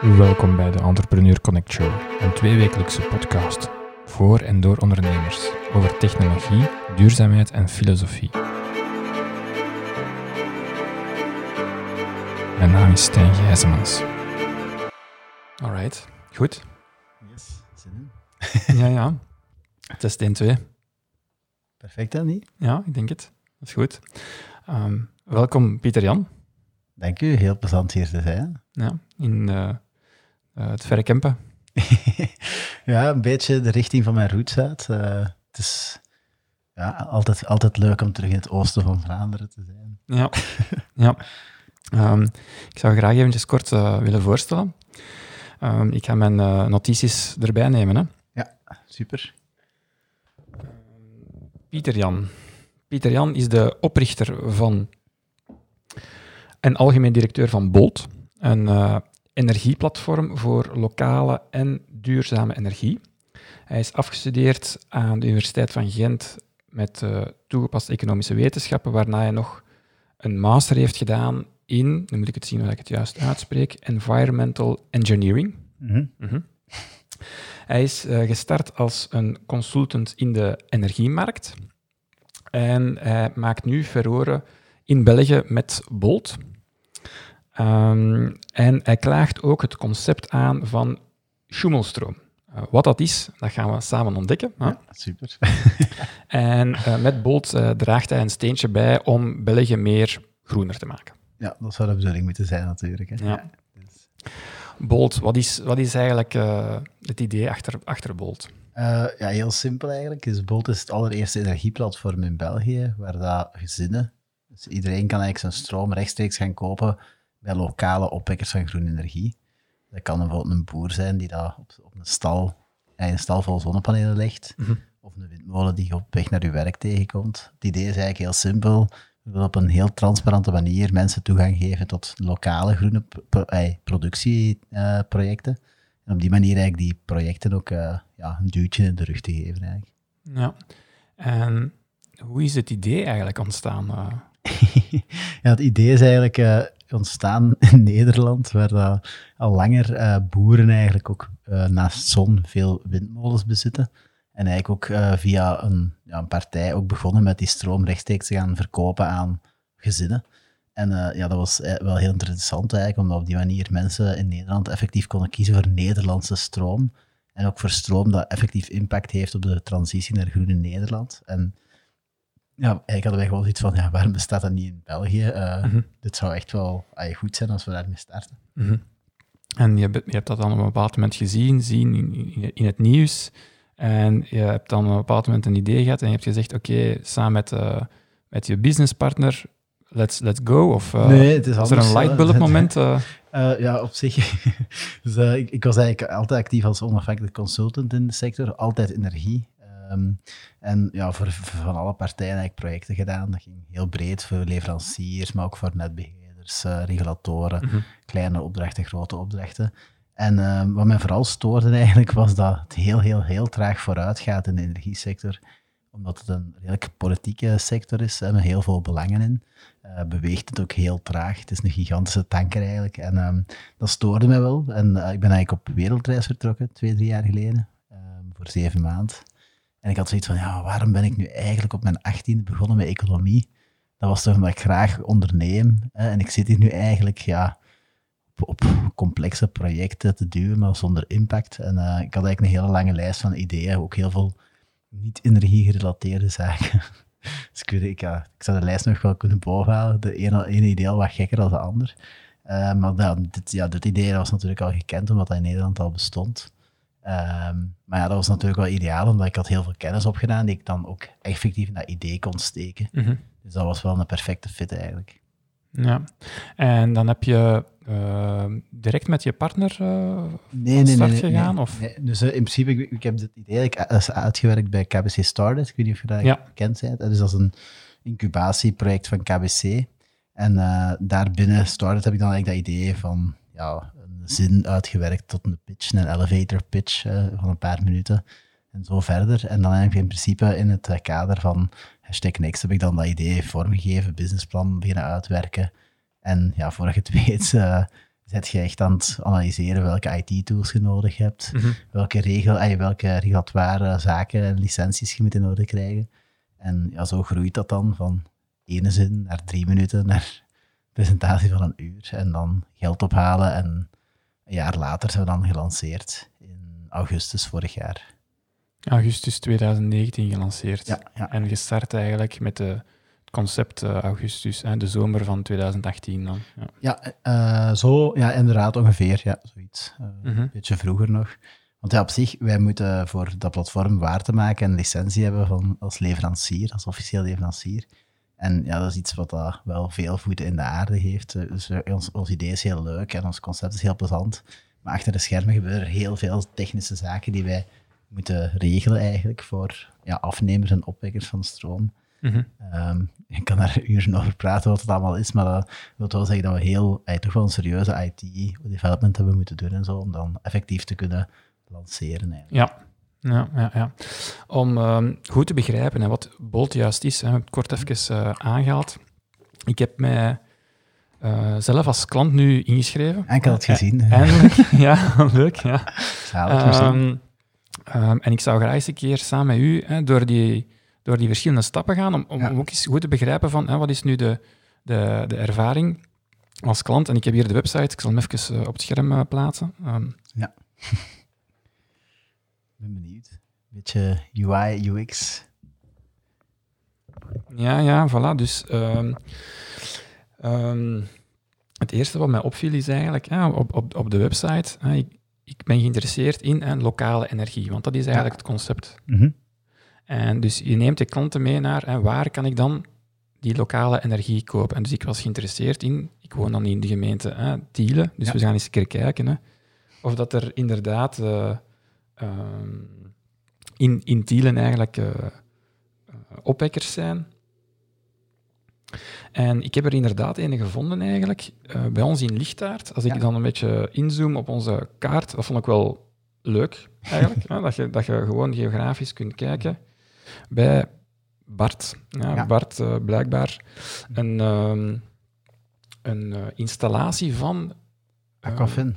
Welkom bij de Entrepreneur Connect Show, een tweewekelijkse podcast voor en door ondernemers over technologie, duurzaamheid en filosofie. Mijn naam is Stijn Gijzemans. Alright, goed. Yes, zin in. Ja, ja. Test 1, 2. Perfect dan niet? Ja, ik denk het. Dat is goed. Ehm, welkom Pieter Jan. Dank u, heel plezant hier te zijn. Ja, in eh, het verre Kempen. ja, een beetje de richting van mijn roots uit. Eh, het is ja, altijd, altijd leuk om terug in het oosten van Vlaanderen te zijn. Ja, ja. Ehm, ik zou graag eventjes kort eh, willen voorstellen. Ehm, ik ga mijn eh, notities erbij nemen. Hè. Ja, super. Pieter Jan. Pieter Jan is de oprichter van en algemeen directeur van Bolt, een eh, energieplatform voor lokale en duurzame energie. Hij is afgestudeerd aan de Universiteit van Gent met eh, toegepaste economische wetenschappen, waarna hij nog een master heeft gedaan in, nu moet ik het zien hoe ik het juist uitspreek, Environmental Engineering. Mhm. Mhm. Hij is eh, gestart als een consultant in de energiemarkt. En hij maakt nu furoren in België met Bolt. Ehm, en hij klaagt ook het concept aan van Schumelstroom. Eh, wat dat is, dat gaan we samen ontdekken. Ja, super. En eh, met Bolt eh, draagt hij een steentje bij om België meer groener te maken. ja, dat zou de bedoeling moeten zijn natuurlijk. Hè. Ja. Dus, Bolt, wat is, wat is eigenlijk het idee achter, achter Bolt? ja, heel simpel eigenlijk. Dus Bolt is het allereerste energieplatform in België, waar dat gezinnen, dus iedereen kan eigenlijk zijn stroom rechtstreeks gaan kopen bij lokale opwekkers van groene energie. Dat kan bijvoorbeeld een boer zijn die dat op, op een stal, ja, een stal vol zonnepanelen legt, Mhm. of een windmolen die je op weg naar je werk tegenkomt. Het idee is eigenlijk heel simpel. We willen op een heel transparante manier mensen toegang geven tot lokale groene pro- eh, productieprojecten. en op die manier eigenlijk die projecten ook eh, ja, een duwtje in de rug te geven. Eigenlijk. Ja. En hoe is het idee eigenlijk ontstaan? eh? ja, het idee is eigenlijk eh, ontstaan in Nederland, waar dat al langer eh, boeren eigenlijk ook eh, naast zon veel windmolens bezitten. En eigenlijk ook eh, via een, ja, een partij ook begonnen met die stroom rechtstreeks te gaan verkopen aan gezinnen. En ja, dat was wel heel interessant eigenlijk, omdat op die manier mensen in Nederland effectief konden kiezen voor Nederlandse stroom. En ook voor stroom dat effectief impact heeft op de transitie naar groene Nederland. En ja, eigenlijk hadden wij gewoon zoiets van, ja, waarom bestaat dat niet in België? Eh, Mhm. Dit zou echt wel ah, goed zijn als we daarmee starten. Mhm. En je, hebt- je hebt dat dan op een bepaald moment gezien, zien in, in, het nieuws. En je hebt dan op een bepaald moment een idee gehad en je hebt gezegd, oké, samen met, eh, met je businesspartner, let's, let's go. Of eh, Nee, het is was er een lightbulb moment? ja, op zich. dus, ik, ik was eigenlijk altijd actief als onafhankelijk consultant in de sector, altijd energie. Ehm, en ja, voor, voor van alle partijen eigenlijk projecten gedaan. Dat ging heel breed voor leveranciers, maar ook voor netbeheerders, eh, regulatoren, Mhm. kleine opdrachten, grote opdrachten. En ehm, wat mij vooral stoorde eigenlijk, was dat het heel, heel, heel traag vooruit gaat in de energiesector. Omdat het een redelijk politieke sector is, hè, met heel veel belangen in. eh, beweegt het ook heel traag. Het is een gigantische tanker eigenlijk. En ehm, dat stoorde mij wel. En eh, ik ben eigenlijk op wereldreis vertrokken, twee, drie jaar geleden, voor zeven maanden. En ik had zoiets van, ja, waarom ben ik nu eigenlijk op mijn achttiende begonnen met economie? Dat was toch omdat ik graag onderneem. Hè? En ik zit hier nu eigenlijk, ja, op, op complexe projecten te duwen, maar zonder impact. En eh, ik had eigenlijk een hele lange lijst van ideeën, ook heel veel niet-energie gerelateerde zaken. dus ik ik, zou de lijst nog wel kunnen bovenhalen. De ene, ene idee al wat gekker dan de ander. Eh, maar ja, dit, ja, dit idee was natuurlijk al gekend, omdat dat in Nederland al bestond. Ehm, maar ja, dat was natuurlijk wel ideaal, omdat ik had heel veel kennis opgedaan die ik dan ook effectief in dat idee kon steken. Mhm. Dus dat was wel een perfecte fit eigenlijk. Ja. En dan heb je eh, direct met je partner eh, Nee, nee, start nee, gegaan? nee. Of? Dus eh, in principe, ik, ik heb dit idee uit- uitgewerkt bij KBC Started. Ik weet niet of je dat Ja. kent. bent. Dus dat is een incubatieproject van KBC. En eh daarbinnen Started heb ik dan eigenlijk dat idee van ja, zin uitgewerkt tot een pitch, een elevator pitch eh, van een paar minuten. En zo verder. En dan heb ik in principe in het eh, kader van hashtag Next heb ik dan dat idee vormgegeven, businessplan beginnen uitwerken. En ja, voor je het weet, eh, zet je echt aan het analyseren welke IT-tools je nodig hebt, Mhm. welke, regel, welke regulatoire zaken en licenties je moet in orde krijgen. En ja, zo groeit dat dan van ene zin naar drie minuten, naar presentatie van een uur. En dan geld ophalen. En een jaar later zijn we dan gelanceerd in augustus vorig jaar. Augustus 2019 gelanceerd. Ja, ja. En gestart eigenlijk met de, het concept eh, augustus, hè, de zomer van 2018 dan. Ja. Ja, eh, zo, ja, inderdaad, ongeveer. Ja, zoiets. Eh, Mhm. Een beetje vroeger nog. Want ja, op zich, wij moeten voor dat platform waar te maken en een licentie hebben van, als leverancier, als officieel leverancier. En ja, dat is iets wat dat wel veel voeten in de aarde heeft. Eh, Dus eh, ons, ons idee is heel leuk en ons concept is heel plezant. Maar achter de schermen gebeuren er heel veel technische zaken die wij moeten regelen eigenlijk voor ja, afnemers en opwekkers van stroom. Mhm. Ehm, ik kan daar uren over praten wat het allemaal is, maar dat wil wel zeggen dat we heel, eh, toch wel een serieuze IT-development hebben moeten doen en zo, om dan effectief te kunnen lanceren. Eigenlijk. Ja. Ja, ja, ja. Om ehm, goed te begrijpen hè, wat Bolt juist is, hè, het kort even eh, aangehaald. Ik heb mij eh, zelf als klant nu ingeschreven. En ik had het gezien. Eh, Eindelijk, ja, leuk. Ja. Zalig. Ehm, ehm, en ik zou graag eens een keer samen met u hè, door, die, door die verschillende stappen gaan, om, om Ja. ook eens goed te begrijpen van hè, wat is nu de, de, de ervaring als klant. En ik heb hier de website, ik zal hem even op het scherm plaatsen. Ik ben benieuwd. Beetje UI, UX. ja, ja, voilà. Dus ehm, ehm, het eerste wat mij opviel is eigenlijk ja, op, op, op de website, hè, ik, ik ben geïnteresseerd in hè, lokale energie, want dat is eigenlijk het concept. Mhm. En dus je neemt de klanten mee naar hè, waar kan ik dan die lokale energie kopen. En dus ik was geïnteresseerd in, ik woon dan in de gemeente hè, Tielen, dus Ja. we gaan eens een keer kijken hè, of dat er inderdaad eh, ehm, in, in Tielen eigenlijk eh, opwekkers zijn. En ik heb er inderdaad een gevonden eigenlijk, eh, bij ons in Lichtaard. Als ik Ja. dan een beetje inzoom op onze kaart, dat vond ik wel leuk eigenlijk, hè, dat, je, dat je gewoon geografisch kunt kijken. Bij Bart. Ja, Ja. Bart, blijkbaar een, ehm, een installatie van... Aquafin.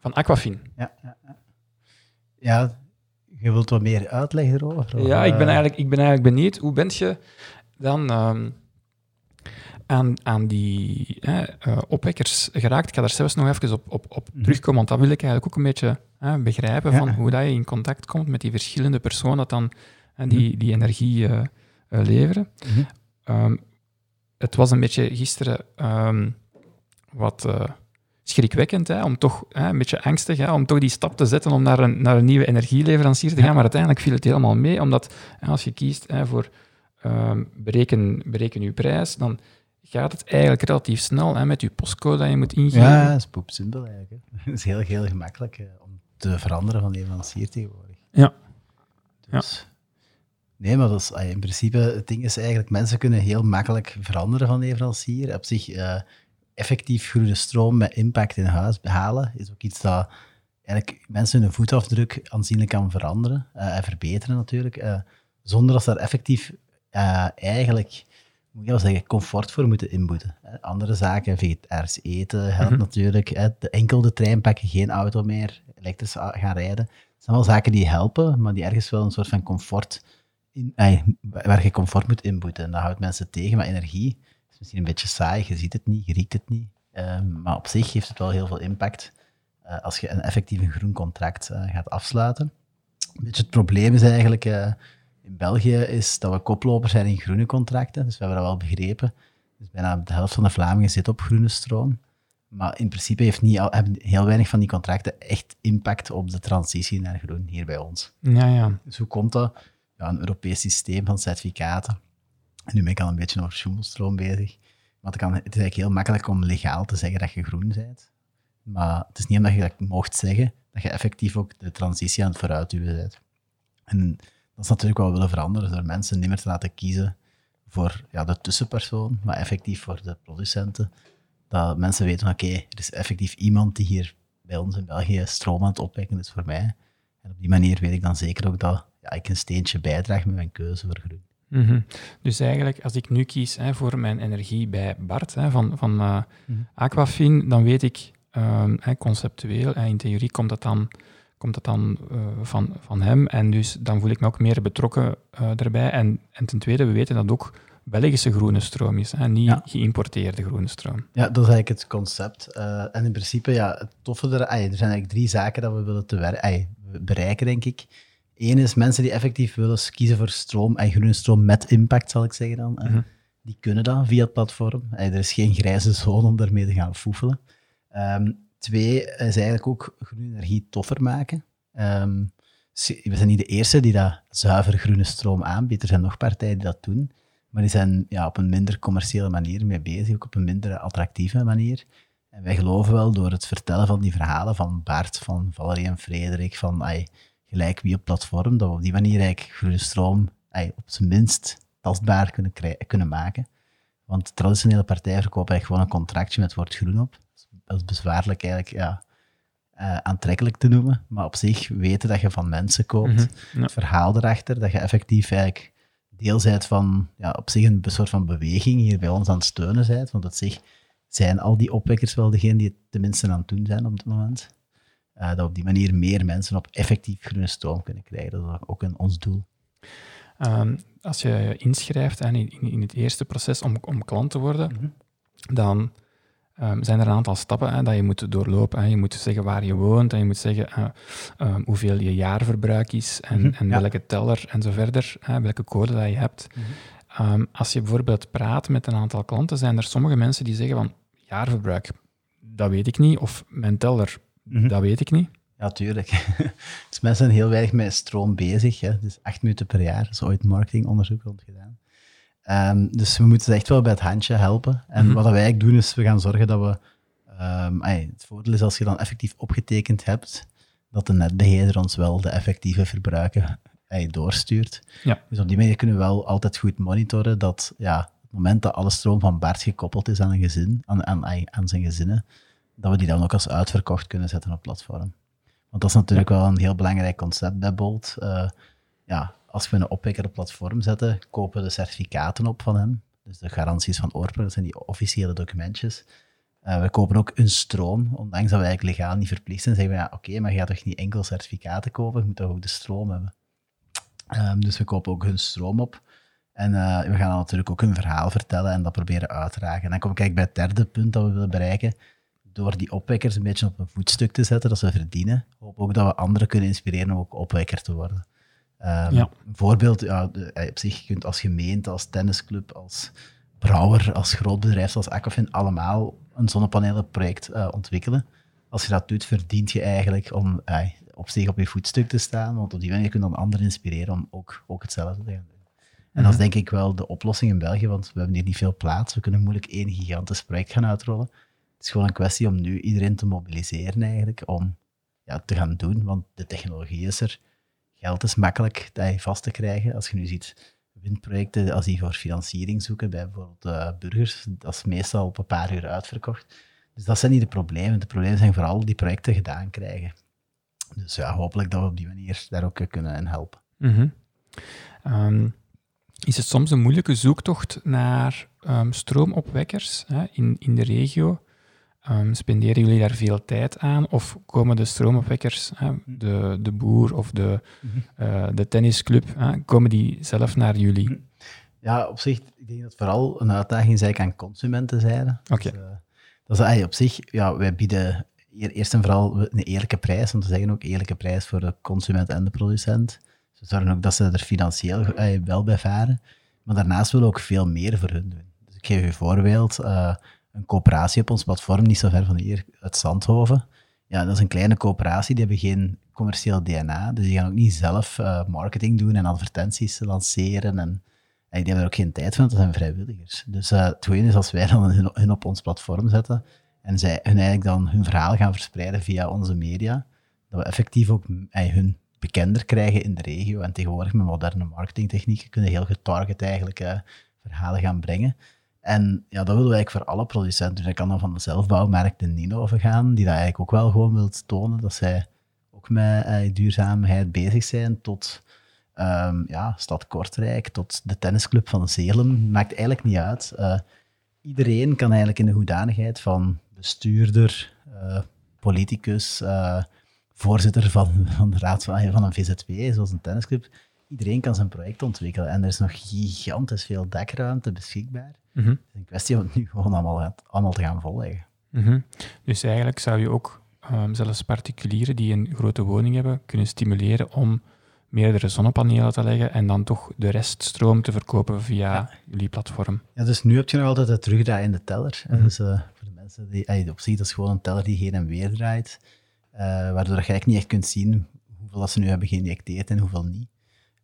van Aquafin. Ja, ja, ja. je wilt wat meer uitleg erover? Ja, ik ben, eh, eigenlijk, ik ben eigenlijk benieuwd, hoe ben je dan ehm, aan, aan die eh, opwekkers geraakt? Ik ga daar zelfs nog even op, op, op Mhm. terugkomen, want dat wil ik eigenlijk ook een beetje begrijpen, Ja. van hoe dat je in contact komt met die verschillende personen dat dan hè, die, Mhm. die energie eh, leveren. mhm. Ehm, het was een beetje gisteren ehm, wat schrikwekkend, hè, om toch hè, een beetje angstig, hè, om toch die stap te zetten om naar een, naar een nieuwe energieleverancier te gaan. Maar uiteindelijk viel het helemaal mee, omdat hè, als je kiest hè, voor ehm, bereken, bereken je prijs, dan gaat het eigenlijk relatief snel hè, met je postcode dat je moet ingeven. Ja, dat is poepsimpel eigenlijk. Het is heel, heel gemakkelijk om te veranderen van leverancier tegenwoordig. Ja. Dus, Nee, maar dat is, ah, in principe, het ding is eigenlijk, mensen kunnen heel makkelijk veranderen van leverancier. Op zich, eh, effectief groene stroom met impact in huis behalen, is ook iets dat eigenlijk mensen hun voetafdruk aanzienlijk kan veranderen eh, en verbeteren natuurlijk, eh, zonder dat ze daar effectief eh, eigenlijk, moet ik wel zeggen, comfort voor moeten inboeten. Andere zaken, vegetarisch eten helpt Mhm. natuurlijk, de, enkel de trein pakken, geen auto meer, elektrisch gaan rijden. Het zijn wel zaken die helpen, maar die ergens wel een soort van comfort, in, waar je comfort moet inboeten. En dat houdt mensen tegen, maar energie is misschien een beetje saai, je ziet het niet, je riekt het niet. Ehm, maar op zich heeft het wel heel veel impact eh, als je een effectief een groen contract eh, gaat afsluiten. Een beetje het probleem is eigenlijk eh, in België is dat we koplopers zijn in groene contracten, dus we hebben dat wel begrepen. Dus bijna de helft van de Vlamingen zit op groene stroom. Maar in principe heeft niet al, hebben heel weinig van die contracten echt impact op de transitie naar groen hier bij ons. ja. ja. Dus hoe komt dat? Ja, een Europees systeem van certificaten. Nu ben ik al een beetje over schoemelstroom bezig. Want het, het is eigenlijk heel makkelijk om legaal te zeggen dat je groen bent. Maar het is niet omdat je dat mocht zeggen, dat je effectief ook de transitie aan het vooruitduwen bent. En dat is natuurlijk wat we willen veranderen, door mensen niet meer te laten kiezen voor ja, de tussenpersoon, maar effectief voor de producenten. Dat mensen weten, oké, er is effectief iemand die hier bij ons in België stroom aan het opwekken is voor mij. En op die manier weet ik dan zeker ook dat ja, ik een steentje bijdraag met mijn keuze voor groen. Mhm. Dus eigenlijk, als ik nu kies hè, voor mijn energie bij Bart hè, van, van eh, Mhm. Aquafin, dan weet ik, ehm, hè, conceptueel. En in theorie komt dat dan, komt dat dan eh, van, van hem. En dus dan voel ik me ook meer betrokken uh, erbij. En, en ten tweede, we weten dat ook Belgische groene stroom is, hè, niet Ja. geïmporteerde groene stroom. Ja, dat is eigenlijk het concept. Eh, en in principe, ja, het toffe er, er zijn eigenlijk drie zaken dat we willen te bereiken, denk ik. Eén is mensen die effectief willen kiezen voor stroom, en groene stroom met impact, zal ik zeggen dan. Mhm. Die kunnen dat via het platform. Er is geen grijze zone om daarmee te gaan foefelen. Ehm, twee is eigenlijk ook groene energie toffer maken. Ehm, we zijn niet de eerste die dat zuiver groene stroom aanbiedt. Er zijn nog partijen die dat doen. Maar die zijn ja, op een minder commerciële manier mee bezig, ook op een minder attractieve manier. En wij geloven wel door het vertellen van die verhalen van Bart, van Valerie en Frederik, van ai, gelijk wie op platform, dat we op die manier eigenlijk groene stroom op zijn minst tastbaar kunnen, krij- kunnen maken. Want traditionele partijen verkopen eigenlijk gewoon een contractje met het woord groen op. Dat is bezwaarlijk eigenlijk ja, eh, aantrekkelijk te noemen, maar op zich weten dat je van mensen koopt, Mhm, ja. het verhaal erachter, dat je effectief eigenlijk deel bent van ja, op zich een soort van beweging hier bij ons aan het steunen bent, want op zich zijn al die opwekkers wel degene die het tenminste aan het doen zijn op dit moment. Eh, dat op die manier meer mensen op effectief groene stroom kunnen krijgen. Dat is ook een, ons doel. Ehm, als je je inschrijft en in, in het eerste proces om, om klant te worden, Mhm. dan ehm, zijn er een aantal stappen hè, dat je moet doorlopen. Hè. Je moet zeggen waar je woont en je moet zeggen eh, ehm, hoeveel je jaarverbruik is en, Mhm, en ja. welke teller en zo verder, hè, welke code dat je hebt. Ehm, als je bijvoorbeeld praat met een aantal klanten, zijn er sommige mensen die zeggen van jaarverbruik, dat weet ik niet, of mijn teller, Mhm. dat weet ik niet. Ja, tuurlijk. dus mensen zijn heel weinig met stroom bezig. Hè. Dus acht minuten per jaar. Is ooit marketingonderzoek rond gedaan. Ehm, dus we moeten ze echt wel bij het handje helpen. En Mhm. wat wij eigenlijk doen, is we gaan zorgen dat we... ehm, het voordeel is als je dan effectief opgetekend hebt, dat de netbeheerder ons wel de effectieve verbruiken doorstuurt. Ja. Dus op die manier kunnen we wel altijd goed monitoren dat ja, op het moment dat alle stroom van Bart gekoppeld is aan een gezin, aan, aan, aan zijn gezinnen, dat we die dan ook als uitverkocht kunnen zetten op platform. Want dat is natuurlijk wel een heel belangrijk concept bij Bolt. Eh, ja, als we een opwekker op platform zetten, kopen we de certificaten op van hem. Dus de garanties van Orpro, dat zijn die officiële documentjes. Eh, we kopen ook hun stroom, ondanks dat we eigenlijk legaal niet verplicht zijn. Zeggen we, ja, oké, maar je gaat toch niet enkel certificaten kopen, je moet toch ook de stroom hebben. Ehm, dus we kopen ook hun stroom op. En eh, we gaan natuurlijk ook hun verhaal vertellen en dat proberen uit te dragen. En dan kom ik eigenlijk bij het derde punt dat we willen bereiken. Door die opwekkers een beetje op een voetstuk te zetten, dat ze verdienen. Hoop ook dat we anderen kunnen inspireren om ook opwekker te worden. Ja. Een voorbeeld, ja, de- eh, op zich, je kunt als gemeente, als tennisclub, als brouwer, als groot bedrijf zoals Aquafin allemaal een zonnepanelenproject eh, ontwikkelen. Als je dat doet, verdient je eigenlijk om eh, op zich op je voetstuk te staan, want op die manier kun je dan anderen inspireren om ook, ook hetzelfde te gaan doen. En dat is denk ik wel de oplossing in België, want we hebben hier niet veel plaats. We kunnen moeilijk één gigantisch project gaan uitrollen. Het is gewoon een kwestie om nu iedereen te mobiliseren eigenlijk, om ja, te gaan doen, want de technologie is er. Geld is makkelijk dat vast te krijgen. Als je nu ziet windprojecten, als die voor financiering zoeken bij bijvoorbeeld eh, burgers, dat is meestal op een paar uur uitverkocht. Dus dat zijn niet de problemen. De problemen zijn vooral die projecten gedaan krijgen. Dus ja, hopelijk dat we op die manier daar ook kunnen helpen. Mhm. Ehm, is het soms een moeilijke zoektocht naar ehm, stroomopwekkers hè, in, in de regio? Ehm, spenderen jullie daar veel tijd aan? Of komen de stroomopwekkers, hè, de, de boer of de, eh, de tennisclub, hè, komen die zelf naar jullie? Ja, op zich, ik denk dat vooral een uitdaging is eigenlijk aan consumentenzijde. Oké. Dus, eh, dat is eigenlijk op zich, ja, wij bieden eer- eerst en vooral een eerlijke prijs, want we zeggen ook eerlijke prijs voor de consument en de producent. Ze zorgen ook dat ze er financieel wel bij varen, maar daarnaast willen we ook veel meer voor hun doen. Dus ik geef u een voorbeeld, eh, een coöperatie op ons platform, niet zo ver van hier, uit Zandhoven. Ja, dat is een kleine coöperatie, die hebben geen commercieel DNA, dus die gaan ook niet zelf eh, marketing doen en advertenties lanceren en en die hebben er ook geen tijd want dat zijn vrijwilligers. Dus eh, het goede is als wij dan hun, op ons platform zetten en zij hun eigenlijk dan hun verhaal gaan verspreiden via onze media, dat we effectief ook eh, hun bekender krijgen in de regio. En tegenwoordig met moderne marketingtechnieken kunnen heel getarget eigenlijk eh, verhalen gaan brengen. En ja, dat willen we eigenlijk voor alle producenten. Dus kan dan van de zelfbouwmerk de Nino overgaan, die dat eigenlijk ook wel gewoon wil tonen dat zij ook met eh, duurzaamheid bezig zijn, tot Ehm, ja, Stad Kortrijk tot de tennisclub van Zeeland, maakt eigenlijk niet uit. Eh, iedereen kan eigenlijk in de hoedanigheid van bestuurder, eh, politicus, voorzitter van, van de raad van, van een VZW, zoals een tennisclub. Iedereen kan zijn project ontwikkelen en er is nog gigantisch veel dekruimte beschikbaar. Mhm. Het is een kwestie om het nu gewoon allemaal, allemaal te gaan volleggen. Mhm. Dus eigenlijk zou je ook ehm, zelfs particulieren die een grote woning hebben kunnen stimuleren om meerdere zonnepanelen te leggen en dan toch de reststroom te verkopen via Ja. jullie platform. Ja, dus nu heb je nog altijd het terugdraaiende teller. hè. Mhm. Dus eh, voor de mensen die, op zich, dat is gewoon een teller die heen en weer draait, eh, waardoor je eigenlijk niet echt kunt zien hoeveel dat ze nu hebben geïnjecteerd en hoeveel niet.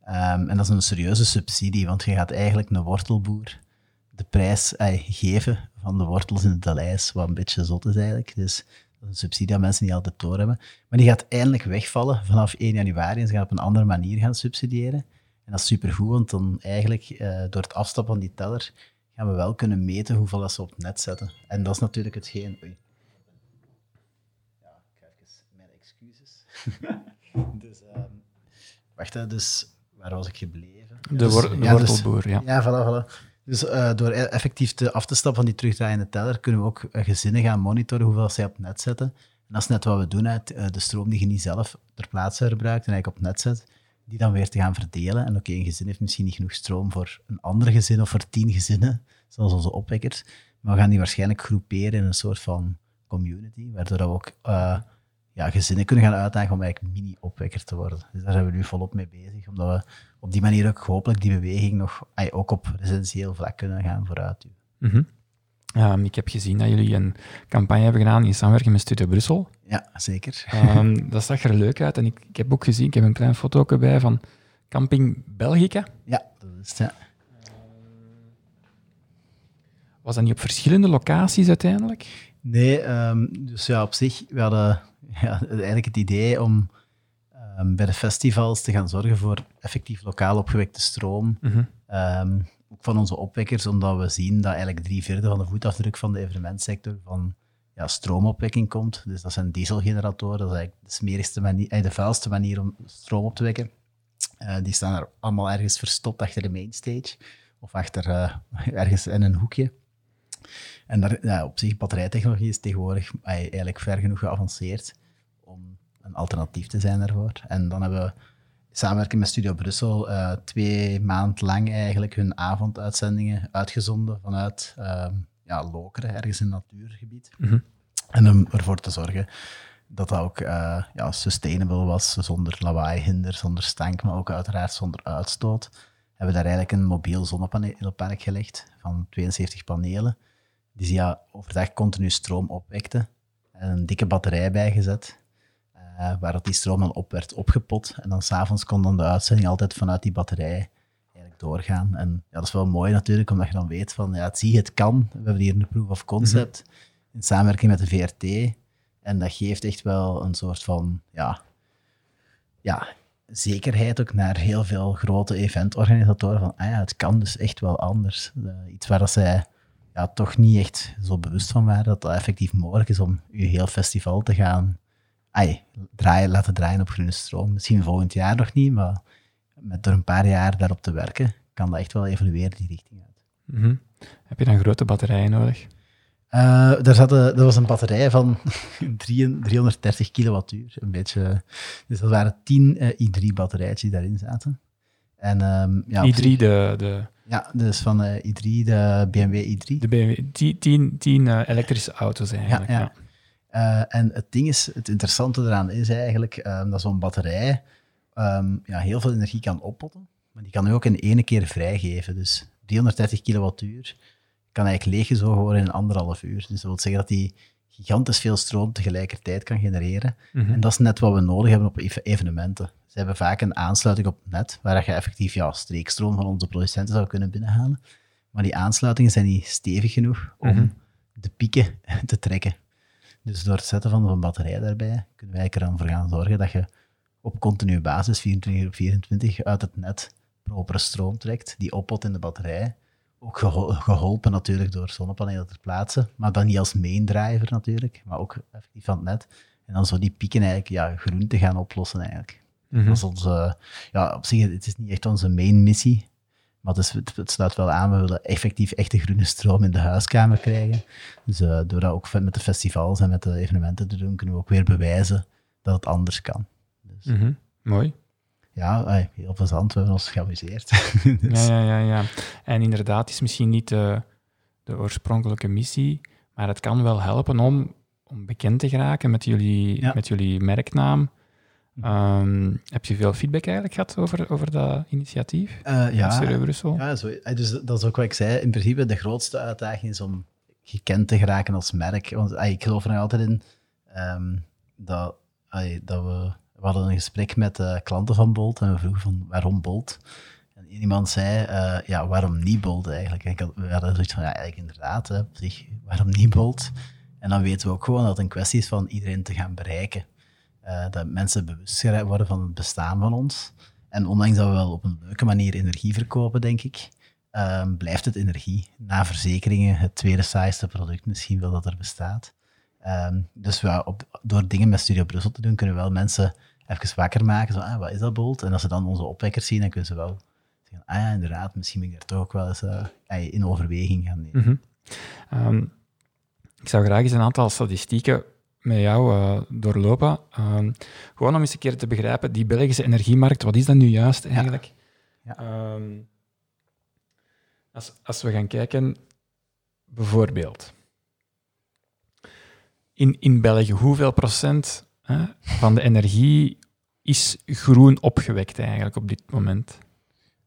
Ehm, en dat is een serieuze subsidie, want je gaat eigenlijk een wortelboer de prijs ey, geven van de wortels in het Daleis, wat een beetje zot is eigenlijk. Dus dat is een subsidie dat mensen niet altijd doorhebben. Maar die gaat eindelijk wegvallen vanaf 1 januari en ze gaan op een andere manier gaan subsidiëren. En dat is supergoed, want dan eigenlijk eh, door het afstappen van die teller gaan we wel kunnen meten hoeveel dat ze op het net zetten. En dat is natuurlijk hetgeen... Oei. Ja, ik ga even mijn excuses. dus, ehm, wacht, hè, dus waar was ik gebleven? De, Dus- wor- de ja, dus- wortelboer, ja. ja, voilà, voilà. Dus eh, door e- effectief te, af te stappen van die terugdraaiende teller, kunnen we ook eh, gezinnen gaan monitoren hoeveel zij op net zetten. En dat is net wat we doen, uit de stroom die je niet zelf ter plaatse gebruikt en eigenlijk op net zet, die dan weer te gaan verdelen. En oké, een gezin heeft misschien niet genoeg stroom voor een ander gezin of voor tien gezinnen, zoals onze opwekkers. Maar we gaan die waarschijnlijk groeperen in een soort van community, waardoor we ook eh, ja, gezinnen kunnen gaan uitdagen om eigenlijk mini-opwekker te worden. Dus daar zijn we nu volop mee bezig, omdat we op die manier ook hopelijk die beweging nog ook op residentieel vlak kunnen gaan vooruitduwen. Mhm. Ehm, ik heb gezien dat jullie een campagne hebben gedaan in samenwerking met Studio Brussel. Ja, zeker. Ehm, dat zag er leuk uit en ik, ik heb ook gezien, ik heb een klein foto ook erbij van Camping Belgica. Ja, dat is het. Ja. Was dat niet op verschillende locaties uiteindelijk? Nee, ehm, dus ja, op zich, we hadden ja, eigenlijk het idee om ehm, bij de festivals te gaan zorgen voor effectief lokaal opgewekte stroom. Mhm. Ehm, ook van onze opwekkers, omdat we zien dat eigenlijk drie vierde van de voetafdruk van de evenementsector van ja, stroomopwekking komt. Dus dat zijn dieselgeneratoren, dat is eigenlijk de smerigste manier, eh, de vuilste manier om stroom op te wekken. Eh, die staan er allemaal ergens verstopt achter de mainstage of achter eh, ergens in een hoekje. En daar, ja, op zich, batterijtechnologie is tegenwoordig eigenlijk ver genoeg geavanceerd om een alternatief te zijn daarvoor. En dan hebben we samenwerking met Studio Brussel eh, twee maanden lang eigenlijk hun avonduitzendingen uitgezonden vanuit ehm, ja, Lokeren, ergens in een natuurgebied. Mhm. En om ervoor te zorgen dat dat ook eh, ja, sustainable was, zonder lawaai, hinder, zonder stank, maar ook uiteraard zonder uitstoot. Hebben we daar eigenlijk een mobiel zonnepaneelpark gelegd van 72 panelen, die ja, overdag continu stroom opwekte. En een dikke batterij bijgezet, eh, waar dat die stroom dan op werd opgepot. En dan s'avonds kon dan de uitzending altijd vanuit die batterij eigenlijk doorgaan. En ja, dat is wel mooi natuurlijk, omdat je dan weet van, ja, het zie, het kan. We hebben hier een proof of concept in samenwerking met de VRT. En dat geeft echt wel een soort van, ja, ja zekerheid ook naar heel veel grote eventorganisatoren van, ah ja, het kan dus echt wel anders. Eh, iets waar dat zij ja, toch niet echt zo bewust van waren, dat dat effectief mogelijk is om je heel festival te gaan ai, draaien, laten draaien op groene stroom. Misschien volgend jaar nog niet, maar met door een paar jaar daarop te werken, kan dat echt wel evolueren die richting uit. Mhm. Heb je dan grote batterijen nodig? Eh, daar, zat een- dat was een batterij van 3 330 kilowattuur. Een beetje, dus dat waren 10 eh, i3-batterijtjes die daarin zaten. En, ehm, ja, op i3, zich- de, de, Ja, dus van eh, i3, de BMW i3. de BMW, 10 tien, tien, eh, elektrische auto's eigenlijk. ja. Eh, en het ding is, het interessante eraan is eigenlijk ehm, dat zo'n batterij ehm, ja, heel veel energie kan oppotten, maar die kan nu ook in één keer vrijgeven. Dus 330 kilowattuur kan eigenlijk leeggezogen worden in anderhalf uur. Dus dat wil zeggen dat die gigantisch veel stroom tegelijkertijd kan genereren. Mhm. En dat is net wat we nodig hebben op ev- evenementen. Ze hebben vaak een aansluiting op het net, waar je effectief ja, streekstroom van onze producenten zou kunnen binnenhalen. Maar die aansluitingen zijn niet stevig genoeg om Mhm. de pieken te trekken. Dus door het zetten van een batterij daarbij, kunnen wij er dan voor gaan zorgen dat je op continue basis, 24 uur op 24, uit het net propere stroom trekt, die oppot in de batterij. Ook geho- geholpen natuurlijk door zonnepanelen ter plaatse, maar dan niet als main driver natuurlijk, maar ook effectief van het net. En dan zo die pieken eigenlijk ja, groen te gaan oplossen eigenlijk. Mhm. Dat is onze, ja, op zich, het is niet echt onze main missie, Maar het, is, het, sluit wel aan, we willen effectief echte groene stroom in de huiskamer krijgen. Dus uh, door dat ook met de festivals en met de evenementen te doen, kunnen we ook weer bewijzen dat het anders kan. Dus, Mhm. Mooi. Ja, heel plezant, we hebben ons geamuseerd. Ja, dus, ja, ja, ja. En inderdaad, is misschien niet de, de oorspronkelijke missie, maar het kan wel helpen om, om bekend te geraken met jullie, Ja. met jullie merknaam. Ehm, heb je veel feedback eigenlijk gehad over, over dat initiatief? eh, ja, Brussel? Ja, zo, eh, dus dat is ook wat ik zei. In principe, de grootste uitdaging is om gekend te geraken als merk. Want ik geloof er nog altijd in ehm, dat, dat we... We hadden een gesprek met eh, klanten van Bolt en we vroegen van waarom Bolt? En iemand zei, eh, ja, waarom niet Bolt eigenlijk? En we hadden zoiets van, ja, eigenlijk inderdaad, hè, op zich, waarom niet Bolt? En dan weten we ook gewoon dat het een kwestie is van iedereen te gaan bereiken. Eh, dat mensen bewust worden van het bestaan van ons. En ondanks dat we wel op een leuke manier energie verkopen, denk ik, ehm, blijft het energie. Na verzekeringen het tweede saaiste product misschien wel dat er bestaat. Ehm, dus we, op, door dingen met Studio Brussel te doen, kunnen we wel mensen even wakker maken. Zo, ah, wat is dat Bolt? En als ze dan onze opwekkers zien, dan kunnen ze wel zeggen, ah ja, inderdaad, misschien moet ik daar toch ook wel eens eh, eh, in overweging gaan nemen. Mhm. Ehm, ik zou graag eens een aantal statistieken met jou eh, doorlopen. Ehm, gewoon om eens een keer te begrijpen, die Belgische energiemarkt, wat is dat nu juist eigenlijk? Ja. Ehm, als, als we gaan kijken, bijvoorbeeld, in, in België, hoeveel procent hè, van de energie is groen opgewekt eigenlijk op dit moment?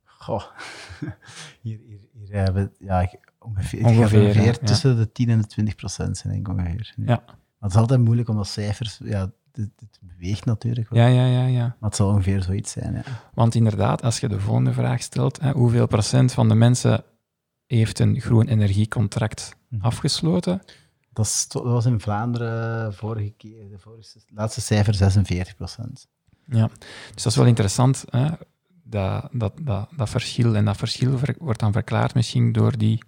Goh, hier, hier, hier hebben we ja, ongeveer, Ongeveer, ongeveer, ongeveer ja, ja. tussen de 10 en de 20 procent zijn, denk ik ongeveer. Ja. Maar het is altijd moeilijk omdat cijfers, ja, het, het beweegt natuurlijk wel. Ja, ja, ja, ja. Maar het zal ongeveer zoiets zijn, ja. Want inderdaad, als je de volgende vraag stelt, hè, hoeveel procent van de mensen heeft een groen energiecontract Mhm. afgesloten? Dat, is, dat was in Vlaanderen vorige keer, de vorige, laatste cijfer 46 procent. Ja, dus dat is wel interessant, hè, dat, dat, dat, dat verschil. En dat verschil ver- wordt dan verklaard misschien door die,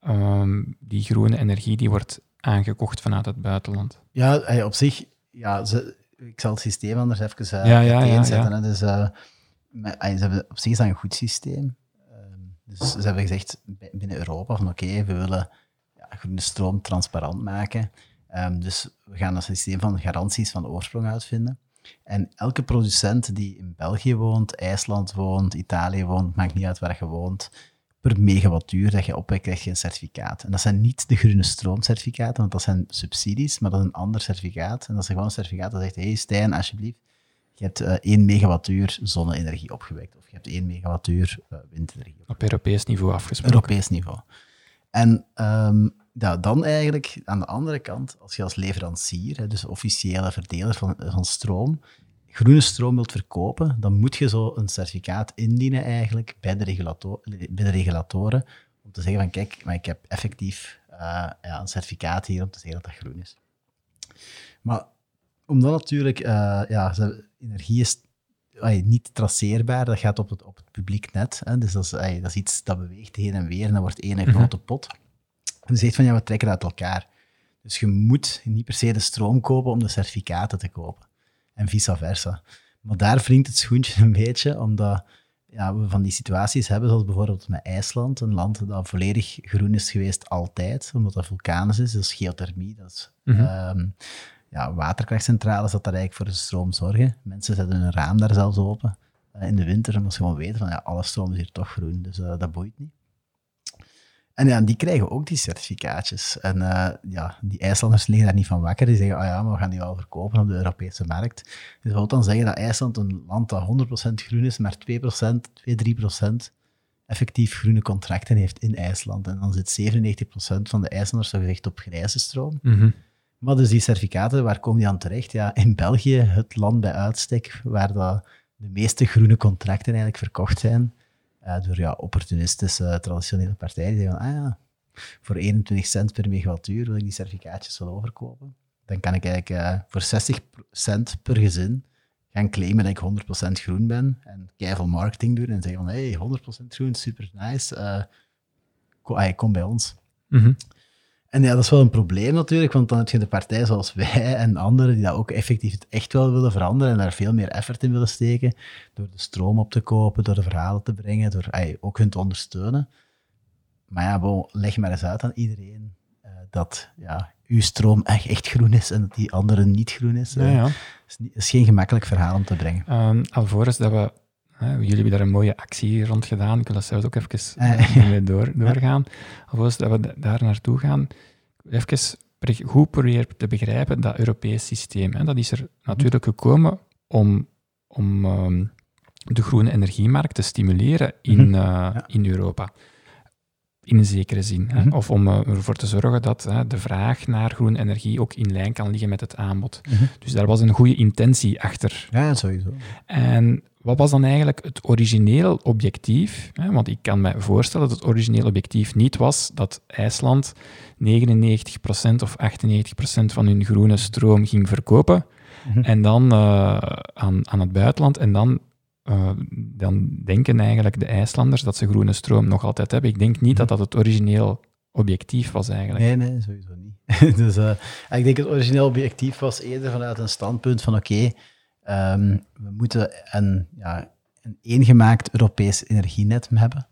ehm, die groene energie die wordt aangekocht vanuit het buitenland. Ja, eh, op zich, ja, ze, ik zal het systeem anders even uh, Ja, ja, ja, uiteenzetten. ja. Dus, eh, met- eh, ze hebben, op zich is dat een goed systeem. Ehm, dus ze hebben gezegd bi- binnen Europa van oké, we willen groene stroom transparant maken. Ehm, dus we gaan een systeem van garanties van oorsprong uitvinden. En elke producent die in België woont, IJsland woont, Italië woont, maakt niet uit waar je woont, per megawattuur dat je opwekt, krijg je een certificaat. En dat zijn niet de groene stroomcertificaten, want dat zijn subsidies, maar dat is een ander certificaat. En dat is gewoon een certificaat dat zegt, hé hey Stijn, alsjeblieft, je hebt eh 1 megawattuur zonne-energie opgewekt, of je hebt 1 megawattuur eh, windenergie opgewekt. Op Europees niveau afgesproken. Europees niveau. En ehm, ja, dan eigenlijk aan de andere kant, als je als leverancier, hè, dus officiële verdeler van, van stroom, groene stroom wilt verkopen, dan moet je zo een certificaat indienen eigenlijk bij de, bij de regulatoren, om te zeggen van kijk, maar ik heb effectief eh, ja, een certificaat hier om te zeggen dat dat groen is. Maar omdat natuurlijk, eh, ja, energie is ay, niet traceerbaar, dat gaat op het, op het publiek net. Hè, dus dat is, ay, dat is iets dat beweegt heen en weer en dat wordt één Mhm. grote pot. En ze zegt van ja, we trekken uit elkaar. Dus je moet niet per se de stroom kopen om de certificaten te kopen. En vice versa. Maar daar wringt het schoentje een beetje, omdat ja, we van die situaties hebben, zoals bijvoorbeeld met IJsland, een land dat volledig groen is geweest altijd, omdat dat vulkanisch is, dat is geothermie, dat is Mhm. ehm, ja, waterkrachtcentrales dat daar eigenlijk voor de stroom zorgen. Mensen zetten hun raam daar zelfs open eh, in de winter, omdat ze gewoon weten van ja, alle stroom is hier toch groen, dus eh, dat boeit niet. En ja, die krijgen ook die certificaatjes. En eh, ja, die IJslanders liggen daar niet van wakker. Die zeggen, ah ja, maar we gaan die wel verkopen op de Europese markt. Dus dat wil dan zeggen dat IJsland een land dat 100% groen is, maar 2%, 2, 3% effectief groene contracten heeft in IJsland. En dan zit 97% van de IJslanders zogezegd op grijze stroom. Mhm. Maar dus die certificaten, waar komen die aan terecht? Ja, in België, het land bij uitstek waar dat de meeste groene contracten eigenlijk verkocht zijn eh, door ja, opportunistische traditionele partijen. Die zeggen ah ja, voor 21 cent per megawattuur wil ik die certificaatjes overkopen. Dan kan ik eigenlijk eh, voor 60 cent per gezin gaan claimen dat ik 100% groen ben en keiveel marketing doen en zeggen van, hey, 100% groen, super nice, eh, kom, ah, kom bij ons. Mhm. En ja, dat is wel een probleem natuurlijk, want dan heb je de partijen zoals wij en anderen die dat ook effectief het echt wel willen veranderen en daar veel meer effort in willen steken, door de stroom op te kopen, door de verhalen te brengen, door ay, ook hun te ondersteunen. Maar ja, bon, leg maar eens uit aan iedereen uh, dat ja, uw stroom echt, echt groen is en dat die andere niet groen is. Ja, ja. is, niet, is geen gemakkelijk verhaal om te brengen. Um, alvorens dat we jullie hebben daar een mooie actie rond gedaan. Ik wil dat zelfs ook even uh, door, doorgaan. Alvorens dat we daar naartoe gaan, even goed proberen te begrijpen dat Europees systeem. Hè, dat is er natuurlijk gekomen om, om um, de groene energiemarkt te stimuleren in, uh, in Europa. In een zekere zin. Hè? Of om uh, ervoor te zorgen dat uh, de vraag naar groene energie ook in lijn kan liggen met het aanbod. Dus daar was een goede intentie achter. Ja, sowieso. En wat was dan eigenlijk het origineel objectief? Want ik kan me voorstellen dat het origineel objectief niet was dat IJsland 99% of 98% van hun groene stroom ging verkopen mhm. en dan uh, aan, aan het buitenland en dan uh, dan denken eigenlijk de IJslanders dat ze groene stroom nog altijd hebben. Ik denk niet dat dat het origineel objectief was eigenlijk. Nee, nee, sowieso niet. dus uh, ik denk het origineel objectief was eerder vanuit een standpunt van oké, um, we moeten een, ja, een eengemaakt Europees energienet hebben.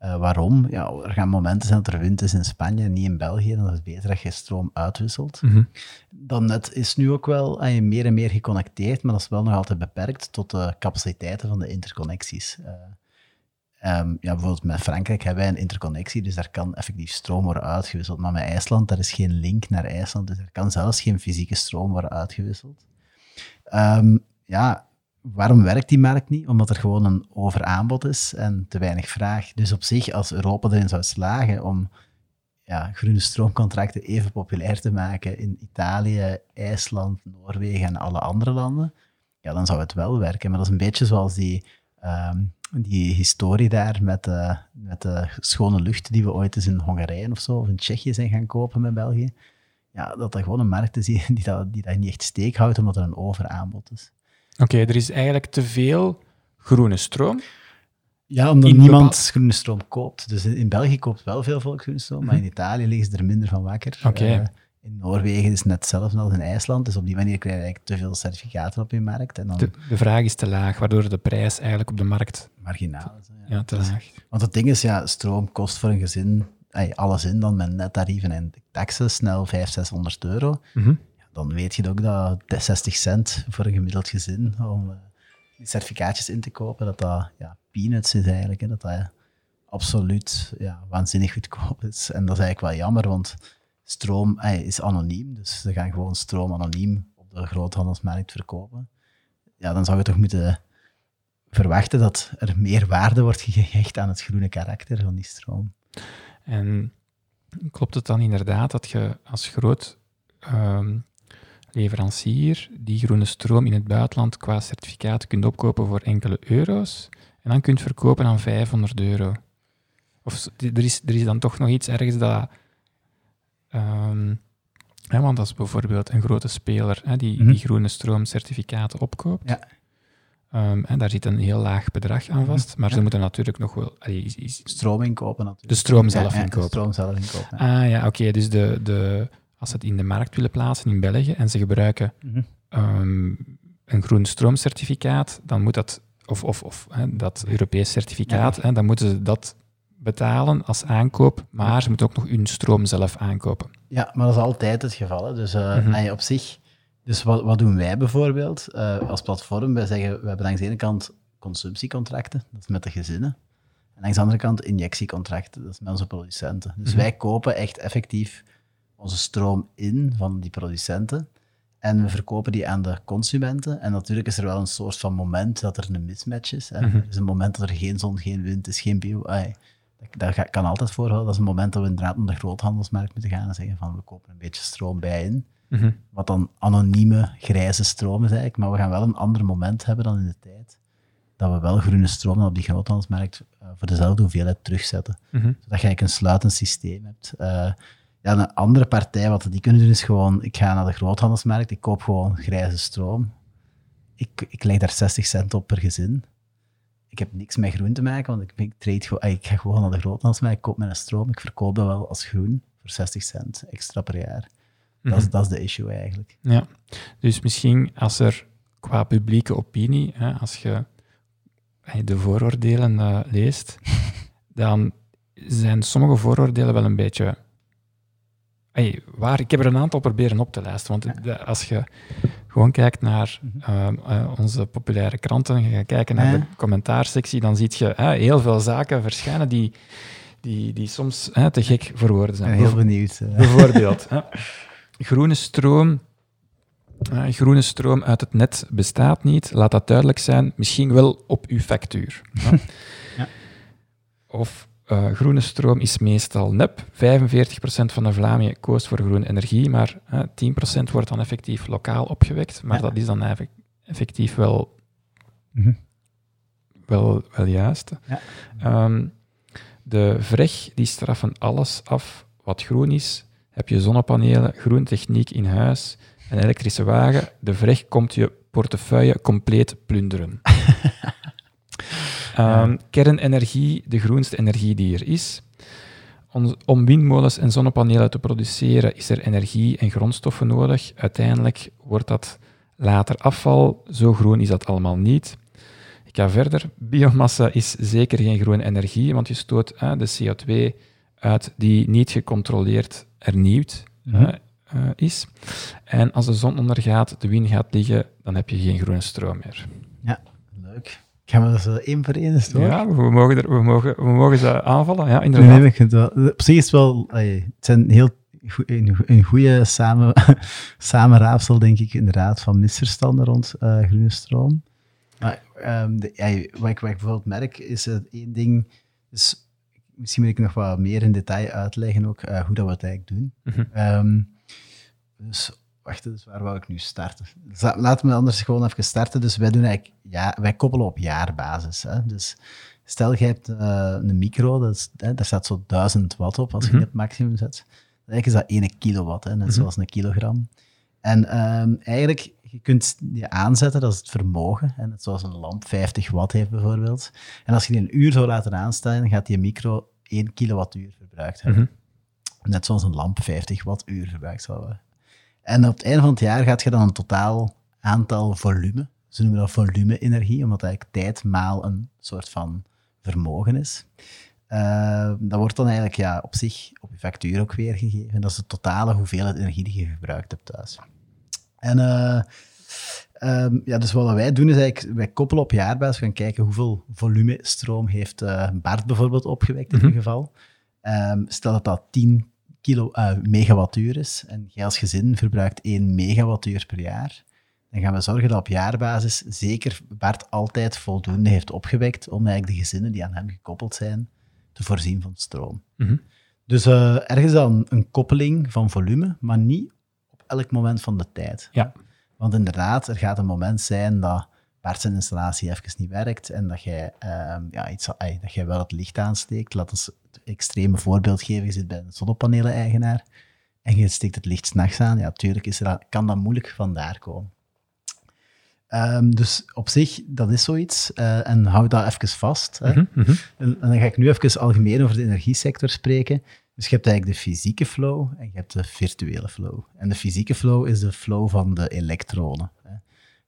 Uh, waarom? Ja, er gaan momenten zijn dat er wind is in Spanje en niet in België. Dan is het beter dat je stroom uitwisselt. Mm -hmm. Dat net is nu ook wel je meer en meer geconnecteerd, maar dat is wel nog altijd beperkt tot de capaciteiten van de interconnecties. Uh, um, ja, bijvoorbeeld met Frankrijk hebben wij een interconnectie, dus daar kan effectief stroom worden uitgewisseld. Maar met IJsland, daar is geen link naar IJsland, dus er kan zelfs geen fysieke stroom worden uitgewisseld. Um, ja, waarom werkt die markt niet? Omdat er gewoon een overaanbod is en te weinig vraag. Dus op zich, als Europa erin zou slagen om ja, groene stroomcontracten even populair te maken in Italië, IJsland, Noorwegen en alle andere landen, ja, dan zou het wel werken. Maar dat is een beetje zoals die, um, die historie daar met met de schone lucht die we ooit eens in Hongarije of zo, of in Tsjechië zijn gaan kopen met België. Ja, dat dat gewoon een markt is die, die, dat, die dat niet echt steek houdt, omdat er een overaanbod is. Oké, er is eigenlijk te veel groene stroom. Ja, omdat niemand groene stroom koopt. Dus in België koopt wel veel volk groene stroom, maar in mhm. Italië liggen ze er minder van wakker. Oké. Uh, in Noorwegen is het net hetzelfde als in IJsland. Dus op die manier krijg je eigenlijk te veel certificaten op je markt. En dan... de, de, vraag is te laag, waardoor de prijs eigenlijk op de markt... Marginaal is. Ja, ja te laag. Want het ding is, ja, stroom kost voor een gezin, alles in dan met nettarieven en taxen, snel 500, 600 euro. Mm -hmm dan weet je ook dat 60 cent voor een gemiddeld gezin om uh, die certificaatjes in te kopen, dat dat ja, peanuts is eigenlijk. Hè, dat dat absoluut ja, waanzinnig goedkoop is. En dat is eigenlijk wel jammer, want stroom eh, is anoniem. Dus ze gaan gewoon stroom anoniem op de groothandelsmarkt verkopen. Ja, dan zou je toch moeten verwachten dat er meer waarde wordt gehecht aan het groene karakter van die stroom. En klopt het dan inderdaad dat je als groot um, leverancier die groene stroom in het buitenland qua certificaat kunt opkopen voor enkele euro's en dan kunt verkopen aan 500 euro. Of er is, er is dan toch nog iets ergens dat... Um, hè, want als bijvoorbeeld een grote speler hè, die, mm -hmm. die groene stroomcertificaten opkoopt, ja. Um, en daar zit een heel laag bedrag aan vast, mhm. maar ja. ze moeten natuurlijk nog wel... Allee, is, is, stroom inkopen natuurlijk. De stroom zelf ja, inkopen. De stroom zelf inkopen. Ah ja, oké, okay, dus de, de, als ze het in de markt willen plaatsen in België en ze gebruiken mm -hmm. um, een groen stroomcertificaat, dan moet dat, of, of, of hè, dat Europees certificaat, ja. hè, dan moeten ze dat betalen als aankoop, maar ze moeten ook nog hun stroom zelf aankopen. Ja, maar dat is altijd het geval. Hè. Dus uh, mm -hmm. op zich, dus wat, wat doen wij bijvoorbeeld uh, als platform? Wij zeggen, we hebben langs de ene kant consumptiecontracten, dat is met de gezinnen. En langs de andere kant injectiecontracten, dat is met onze producenten. Dus mm -hmm. wij kopen echt effectief onze stroom in van die producenten. En we verkopen die aan de consumenten. En natuurlijk is er wel een soort van moment dat er een mismatch is. Hè. Mm -hmm. Er is een moment dat er geen zon, geen wind is, geen bio. Ay, dat, dat kan altijd voorhouden. Dat is een moment dat we inderdaad naar de groothandelsmarkt moeten gaan en zeggen van we kopen een beetje stroom bij in. Mm -hmm. Wat dan anonieme grijze stroom is eigenlijk. Maar we gaan wel een ander moment hebben dan in de tijd. Dat we wel groene stroom op die groothandelsmarkt uh, voor dezelfde hoeveelheid terugzetten. Mm -hmm. Zodat je eigenlijk een sluitend systeem hebt. Uh, ja, een andere partij, wat die kunnen doen, is gewoon, ik ga naar de groothandelsmarkt, ik koop gewoon grijze stroom. Ik, ik leg daar 60 cent op per gezin. Ik heb niks met groen te maken, want ik, ik, trade ik ga gewoon naar de groothandelsmarkt, ik koop mijn stroom, ik verkoop dat wel als groen voor 60 cent extra per jaar. Dat, is, Mhm. dat is de issue eigenlijk. Ja, dus misschien als er qua publieke opinie, hè, als je de vooroordelen eh, leest, dan zijn sommige vooroordelen wel een beetje Hey, waar, ik heb er een aantal proberen op te lijsten. Want Ja. de- als je gewoon kijkt naar Mhm. ehm, eh, onze populaire kranten, en je gaat kijken naar Ja. de commentaarsectie, dan zie je heel veel zaken verschijnen die, die, die soms te gek voor woorden zijn. heel benieuwd. eh. Bijvoorbeeld, groene stroom. groene stroom uit het net bestaat niet. Laat dat duidelijk zijn. Misschien wel op uw factuur. Ja. Of eh, groene stroom is meestal nep. 45% van de Vlamingen koos voor groene energie, maar eh, 10% wordt dan effectief lokaal opgewekt. Maar Ja. dat is dan effect- effectief wel, Mhm. wel, wel juist. Ja. Ehm, de VREG die straffen alles af wat groen is. Heb je zonnepanelen, groentechniek in huis, een elektrische wagen, de VREG komt je portefeuille compleet plunderen. Ehm, Kernenergie, de groenste energie die er is. Om, om windmolens en zonnepanelen te produceren is er energie en grondstoffen nodig. Uiteindelijk wordt dat later afval. Zo groen is dat allemaal niet. Ik ga verder. Biomassa is zeker geen groene energie, want je stoot de CO2 uit die niet gecontroleerd hernieuwd Mhm. eh, is. En als de zon ondergaat, de wind gaat liggen, dan heb je geen groene stroom meer. Leuk. Gaan we dat zo één voor één eens door? Ja, we mogen, er, we, mogen, we mogen ze aanvallen, ja, inderdaad. nee, ik vind het wel, op zich is het wel, allee, het zijn heel een, go- een goede samen, samenraapsel, denk ik, inderdaad, van misverstanden rond eh, groene stroom. Maar ehm, de, ja, wat, ik, wat ik bijvoorbeeld merk, is het één ding, dus misschien moet ik nog wat meer in detail uitleggen ook, eh, hoe dat we het eigenlijk doen. Mhm. Ehm, dus, wacht, dus waar wou ik nu starten? La- laten we anders gewoon even starten. Dus wij doen eigenlijk, ja, wij koppelen op jaarbasis. Hè? Dus stel, je hebt eh, een micro, dat is, hè, daar staat zo 1000 watt op als je Mhm. het maximum zet. Eigenlijk is dat 1 kilowatt, hè, net Mhm. zoals een kilogram. En ehm, eigenlijk, je kunt die aanzetten, dat is het vermogen. Hè, net zoals een lamp 50 watt heeft bijvoorbeeld. En als je die een uur zou laten aanstaan, gaat die micro 1 kilowattuur verbruikt hebben. Mhm. Net zoals een lamp 50 wattuur verbruikt zal hebben. En op het einde van het jaar gaat je dan een totaal aantal volume, ze noemen dat volume-energie, omdat eigenlijk tijd maal een soort van vermogen is. Eh, dat wordt dan eigenlijk ja, op zich op je factuur ook weergegeven. Dat is de totale hoeveelheid energie die je gebruikt hebt thuis. En eh, ehm, ja, dus wat wij doen is eigenlijk, wij koppelen op jaarbasis, we gaan kijken hoeveel volume stroom heeft eh, Bart bijvoorbeeld opgewekt in Mhm. dit geval. Ehm, stel dat dat 10 kilo, eh, megawattuur is en jij als gezin verbruikt 1 megawattuur per jaar, dan gaan we zorgen dat op jaarbasis zeker Bart altijd voldoende heeft opgewekt om eigenlijk de gezinnen die aan hem gekoppeld zijn te voorzien van stroom. Mhm. Dus eh, ergens dan een koppeling van volume, maar niet op elk moment van de tijd. Ja. Want inderdaad, er gaat een moment zijn dat Bart zijn installatie even niet werkt en dat jij, ehm, ja, iets, dat jij wel het licht aansteekt. Laat ons extreme voorbeeld geven. Je zit bij een zonnepanelen-eigenaar en je steekt het licht s'nachts aan. Ja, tuurlijk is er, dat- kan dat moeilijk vandaar komen. Ehm, dus op zich, dat is zoiets. eh, en houd dat even vast. Hè. Mhm. Mhm. En, en dan ga ik nu even algemeen over de energiesector spreken. Dus je hebt eigenlijk de fysieke flow en je hebt de virtuele flow. En de fysieke flow is de flow van de elektronen. Hè.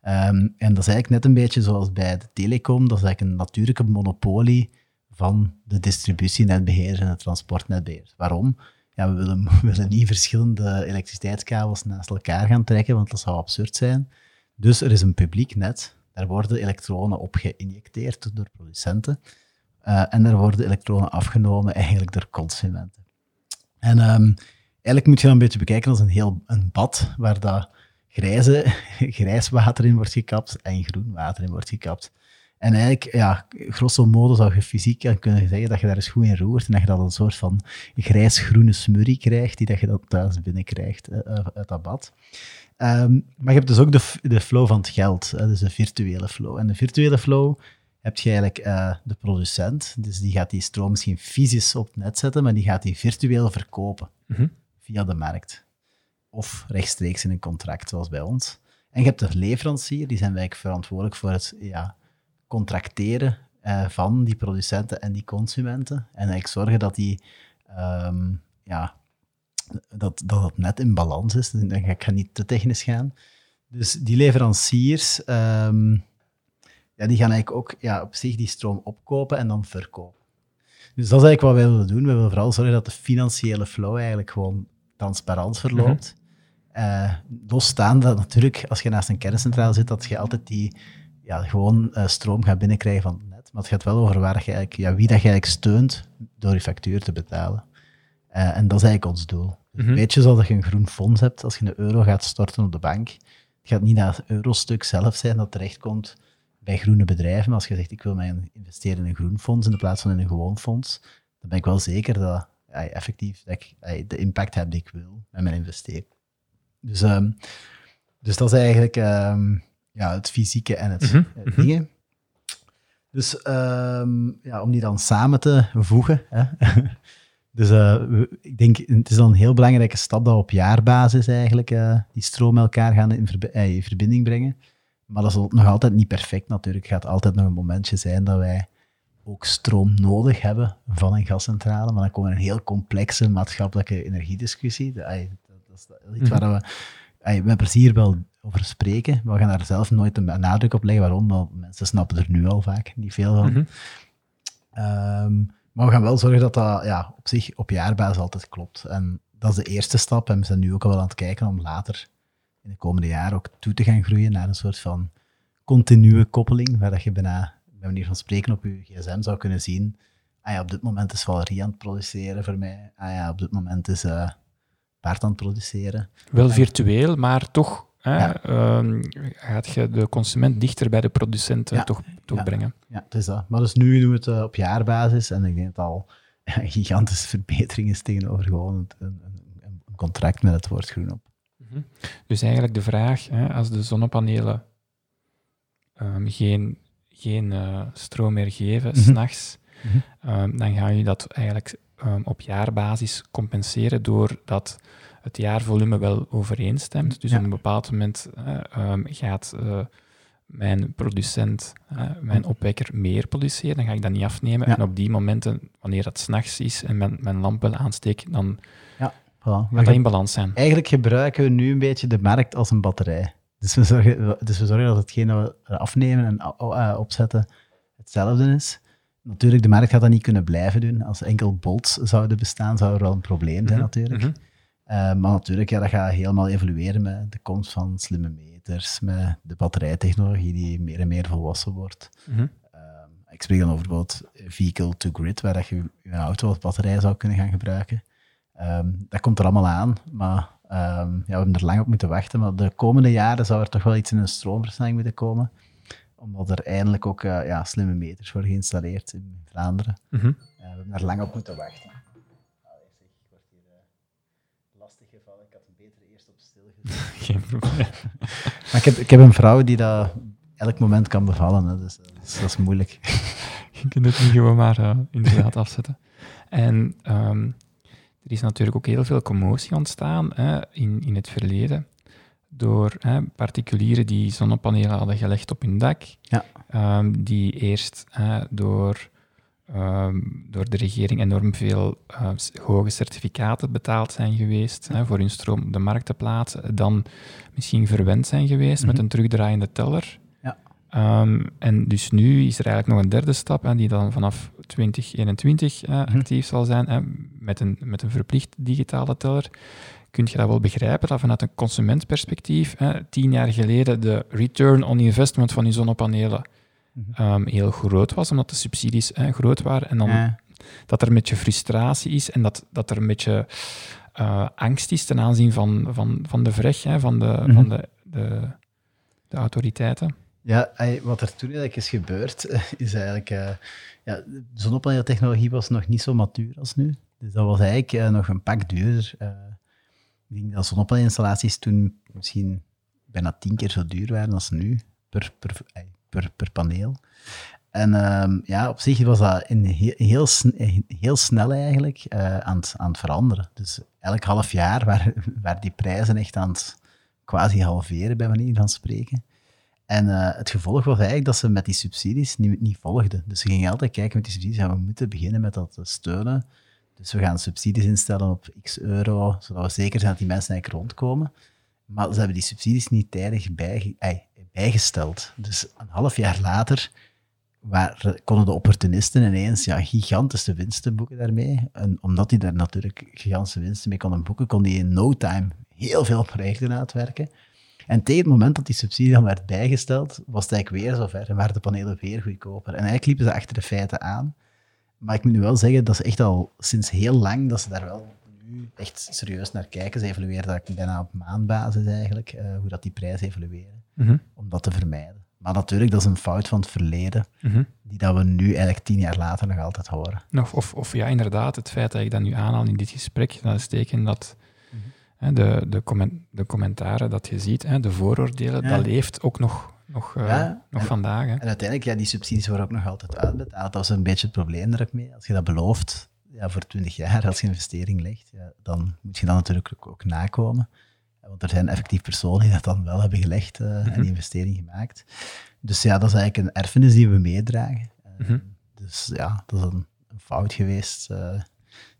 Ehm, en dat is eigenlijk net een beetje zoals bij de telecom. Dat is eigenlijk een natuurlijke monopolie van de distributienetbeheerders en de transportnetbeheerders. Waarom? Ja, we willen, we niet verschillende elektriciteitskabels naast elkaar gaan trekken, want dat zou absurd zijn. Dus er is een publiek net. Daar worden elektronen op geïnjecteerd door producenten. Eh, en daar worden elektronen afgenomen eigenlijk door consumenten. En ehm, eigenlijk moet je dat een beetje bekijken als een heel een bad waar dat grijze, grijs water in wordt gekapt en groen water in wordt gekapt. En eigenlijk, ja, grosso modo zou je fysiek kunnen zeggen dat je daar eens goed in roert en dat je dat een soort van grijs-groene smurrie krijgt, die dat je dan thuis binnenkrijgt eh, eh, uit dat bad. Ehm, maar je hebt dus ook de, de flow van het geld, dus de virtuele flow. En de virtuele flow heb je eigenlijk eh, de producent, dus die gaat die stroom misschien fysisch op het net zetten, maar die gaat die virtueel verkopen Mhm. via de markt. Of rechtstreeks in een contract, zoals bij ons. En je hebt de leverancier, die zijn eigenlijk verantwoordelijk voor het ja, contracteren eh, van die producenten en die consumenten. En eigenlijk zorgen dat die ehm, ja, dat, dat het net in balans is. Dan ga ik ga niet te technisch gaan. Dus die leveranciers, ehm, ja, die gaan eigenlijk ook ja, op zich die stroom opkopen en dan verkopen. Dus dat is eigenlijk wat wij willen doen. We willen vooral zorgen dat de financiële flow eigenlijk gewoon transparant verloopt. Mm -hmm. dat natuurlijk, als je naast een kerncentrale zit, dat je altijd die ja, gewoon uh, stroom gaat binnenkrijgen van het net. Maar het gaat wel over waar je eigenlijk, ja, wie dat je eigenlijk steunt door je factuur te betalen. Uh, en dat is eigenlijk ons doel. Mm -hmm. Weet je, zoals je een groen fonds hebt, als je een euro gaat storten op de bank, het gaat niet dat eurostuk zelf zijn dat terechtkomt bij groene bedrijven. Maar als je zegt, ik wil mij investeren in een groen fonds in plaats van in een gewoon fonds, dan ben ik wel zeker dat ja, effectief dat ik de impact heb die ik wil met mijn investering. Dus, um, dus dat is eigenlijk um, ja, het fysieke en het mm -hmm. dingen. Dus um, ja, om die dan samen te voegen. Hè. dus uh, ik denk, het is dan een heel belangrijke stap dat we op jaarbasis eigenlijk uh, die stroom elkaar gaan in, verbi in verbinding brengen. Maar dat is nog altijd niet perfect natuurlijk. Het gaat altijd nog een momentje zijn dat wij ook stroom nodig hebben van een gascentrale. Maar dan komen we in een heel complexe maatschappelijke energiediscussie. Dat, dat is iets waar we met plezier wel over spreken. We gaan daar zelf nooit een nadruk op leggen. Waarom? Want mensen snappen er nu al vaak niet veel van. Mm -hmm. um, maar we gaan wel zorgen dat dat ja, op zich op jaarbasis altijd klopt. En dat is de eerste stap. En we zijn nu ook al wel aan het kijken om later in de komende jaren ook toe te gaan groeien naar een soort van continue koppeling, waar dat je bijna, bij manier van spreken, op je gsm zou kunnen zien ah ja, op dit moment is Valerie aan het produceren voor mij. Ah ja, op dit moment is uh, Bart aan het produceren. Wel virtueel, maar toch ja. uh, gaat je de consument dichter bij de producent ja. toch, toch ja. brengen. Ja, het is dat. Maar dus nu doen we het uh, op jaarbasis en ik denk dat al een gigantische verbetering is tegenover gewoon een, een, een contract met het woord groen op. Mm -hmm. Dus eigenlijk de vraag, hè, als de zonnepanelen um, geen, geen uh, stroom meer geven, mm -hmm. s'nachts, mm -hmm. um, dan ga je dat eigenlijk um, op jaarbasis compenseren doordat het jaarvolume wel overeenstemt. Dus ja. op een bepaald moment uh, gaat uh, mijn producent, uh, mijn opwekker, meer produceren. Dan ga ik dat niet afnemen. Ja. En op die momenten, wanneer het s'nachts is en mijn, mijn lamp wel aansteek, dan ja, voilà. gaat dat in balans zijn. Eigenlijk gebruiken we nu een beetje de markt als een batterij. Dus we zorgen, dus we zorgen dat hetgeen dat we afnemen en opzetten hetzelfde is. Natuurlijk, de markt gaat dat niet kunnen blijven doen. Als enkel bolts zouden bestaan, zou er wel een probleem zijn, mm -hmm. natuurlijk. Mm -hmm. Uh, maar natuurlijk, ja, dat gaat helemaal evolueren met de komst van slimme meters, met de batterijtechnologie die meer en meer volwassen wordt. Mm -hmm. uh, ik spreek dan over bijvoorbeeld vehicle to grid, waar dat je je auto als batterij zou kunnen gaan gebruiken. Um, dat komt er allemaal aan, maar um, ja, we hebben er lang op moeten wachten. Maar de komende jaren zou er toch wel iets in een stroomversnelling moeten komen omdat er eindelijk ook uh, ja, slimme meters worden geïnstalleerd in Vlaanderen. Mm -hmm. uh, we hebben daar lang op moeten wachten. Allee, zeg, ik word hier uh, lastig gevallen. Ik had hem beter eerst op stil gezet. Geen probleem. maar ik heb, ik heb een vrouw die dat elk moment kan bevallen, hè, dus, dus, dat is moeilijk. Je kunt het niet gewoon maar inderdaad afzetten. En um, er is natuurlijk ook heel veel commotie ontstaan hè, in, in het verleden door hè, particulieren die zonnepanelen hadden gelegd op hun dak, ja. um, die eerst hè, door, um, door de regering enorm veel uh, hoge certificaten betaald zijn geweest hè, voor hun stroom op de markt te plaatsen, dan misschien verwend zijn geweest mm -hmm. met een terugdraaiende teller. Ja. Um, en dus nu is er eigenlijk nog een derde stap, hè, die dan vanaf 2021 uh, mm -hmm. actief zal zijn, hè, met, een, met een verplicht digitale teller kun je dat wel begrijpen, dat vanuit een consumentperspectief, hè, tien jaar geleden de return on investment van die zonnepanelen. Um, heel groot was, omdat de subsidies hè, groot waren. En dan ja. dat er een beetje frustratie is en dat, dat er een beetje uh, angst is ten aanzien van, van, van de vreg, hè, van, de, mm-hmm. van de, de, de autoriteiten. Ja, wat er toen eigenlijk is gebeurd, is eigenlijk... Uh, ja, zonnepaneeltechnologie was nog niet zo matuur als nu. Dus dat was eigenlijk uh, nog een pak duurder. Ik denk dat zonnepaneelinstallaties toen misschien bijna tien keer zo duur waren als nu, per, per, per, per paneel. En um, ja, op zich was dat heel, heel, snel eigenlijk uh, aan, het, aan het veranderen. Dus elk half jaar waren, waren die prijzen echt aan het quasi halveren, bij manier van spreken. En uh, het gevolg was eigenlijk dat ze met die subsidies niet, niet volgden. Dus ze gingen altijd kijken met die subsidies, ja, we moeten beginnen met dat te steunen Dus we gaan subsidies instellen op x euro, zodat we zeker zijn dat die mensen eigenlijk rondkomen. Maar ze hebben die subsidies niet tijdig bij, bijgesteld. Dus een half jaar later konden de opportunisten ineens ja, gigantische winsten boeken daarmee. Omdat die daar natuurlijk gigantische winsten mee konden boeken, kon die in no time heel veel projecten uitwerken. En tegen het moment dat die subsidie dan werd bijgesteld, was het eigenlijk weer zover en waren de panelen weer goedkoper. En eigenlijk liepen ze achter de feiten aan. Maar ik moet nu wel zeggen, dat is echt al sinds heel lang dat ze daar wel nu echt serieus naar kijken. Ze evalueren dat bijna op maandbasis eigenlijk, uh, hoe dat die prijzen Mhm. om dat te vermijden. Maar natuurlijk, dat is een fout van het verleden, Mhm. die dat we nu eigenlijk tien jaar later nog altijd horen. Of, of, of ja, inderdaad, het feit dat ik dat nu aanhaal in dit gesprek, dat is teken dat Mhm. hè, de, de, comment, de commentaren dat je ziet, hè, de vooroordelen, Ja. dat leeft ook nog, nog, eh, nog en- vandaag. Hè. En uiteindelijk, ja, die subsidies worden ook nog altijd uitbetaald. Dat is een beetje het probleem mee. Als je dat belooft ja, voor 20 jaar, als je investering legt, ja, dan moet je dat natuurlijk ook, ook nakomen. Want er zijn effectief personen die dat dan wel hebben gelegd eh, en Mhm. die investering gemaakt. Dus ja, dat is eigenlijk een erfenis die we meedragen. Eh, Mhm. Dus ja, dat is een, een fout geweest eh,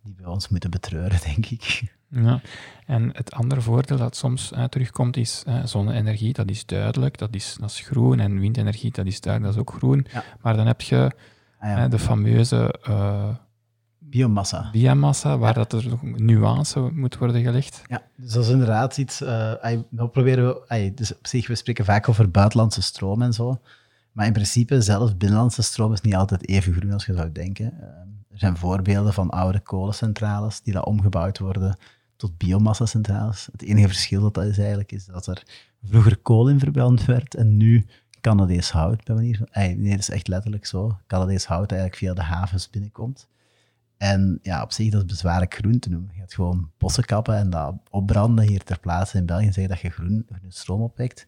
die we ons moeten betreuren, denk ik. Ja. En het andere voordeel dat soms terugkomt is zonne-energie, dat is duidelijk, dat is, dat is groen. En windenergie, dat is duidelijk, dat is ook groen. Ja. Maar dan heb je Ah, ja. de fameuze Biomassa. biomassa, waar Ja. dat er nuance moet worden gelegd. Ja, dus dat is inderdaad iets. ay, nou proberen we, ay, dus op zich, we spreken vaak over buitenlandse stroom en zo. Maar in principe, zelfs binnenlandse stroom is niet altijd even groen als je zou denken. Eh, er zijn voorbeelden van oude kolencentrales die dat omgebouwd worden tot biomassa-centrales. Het enige verschil dat dat is eigenlijk, is dat er vroeger kool in verbrand werd en nu Canadees hout, bij manier van... nee, dat is echt letterlijk zo. Canadees hout eigenlijk via de havens binnenkomt. En ja, op zich, dat is bezwaarlijk groen te noemen. Je gaat gewoon bossen kappen en dat opbranden hier ter plaatse in België, zeggen dat je groen, groene stroom opwekt.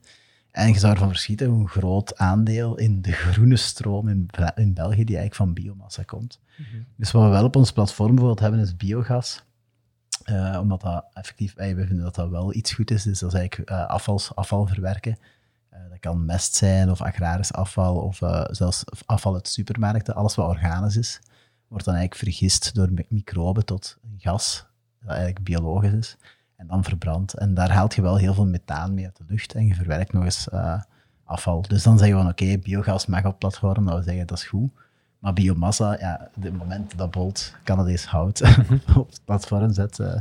En je zou ervan verschieten hoe een groot aandeel in de groene stroom in, in België, die eigenlijk van biomassa komt. Dus wat we wel op ons platform bijvoorbeeld hebben, is biogas. Eh, omdat dat effectief, eh, we vinden dat dat wel iets goed is. Dus dat is eigenlijk afvals, afval verwerken. Dat kan mest zijn, of agrarisch afval, of zelfs afval uit supermarkten. Alles wat organisch is, wordt dan eigenlijk vergist door mi- microben tot een gas, dat eigenlijk biologisch is, en dan verbrand. En daar haalt je wel heel veel methaan mee uit de lucht en je verwerkt nog eens eh, afval. Dus dan zeggen we van oké, biogas mag op platform, dat we zeggen dat is goed. Maar biomassa, ja, op het moment dat Bolt Canadees hout op het platform zet, eh,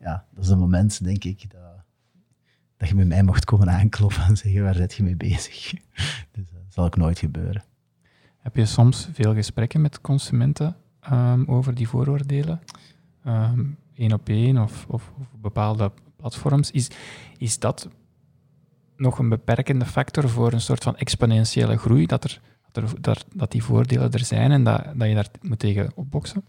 ja, dat is een moment, denk ik, dat, dat je met mij mocht komen aankloppen en zeggen, waar zit je mee bezig? Dus dat zal ook nooit gebeuren. Heb je soms veel gesprekken met consumenten ehm, over die vooroordelen? Eén op één of, of, bepaalde platforms. Is, is dat nog een beperkende factor voor een soort van exponentiële groei? Dat, er, dat die voordelen er zijn en dat, dat je daar moet tegen opboksen?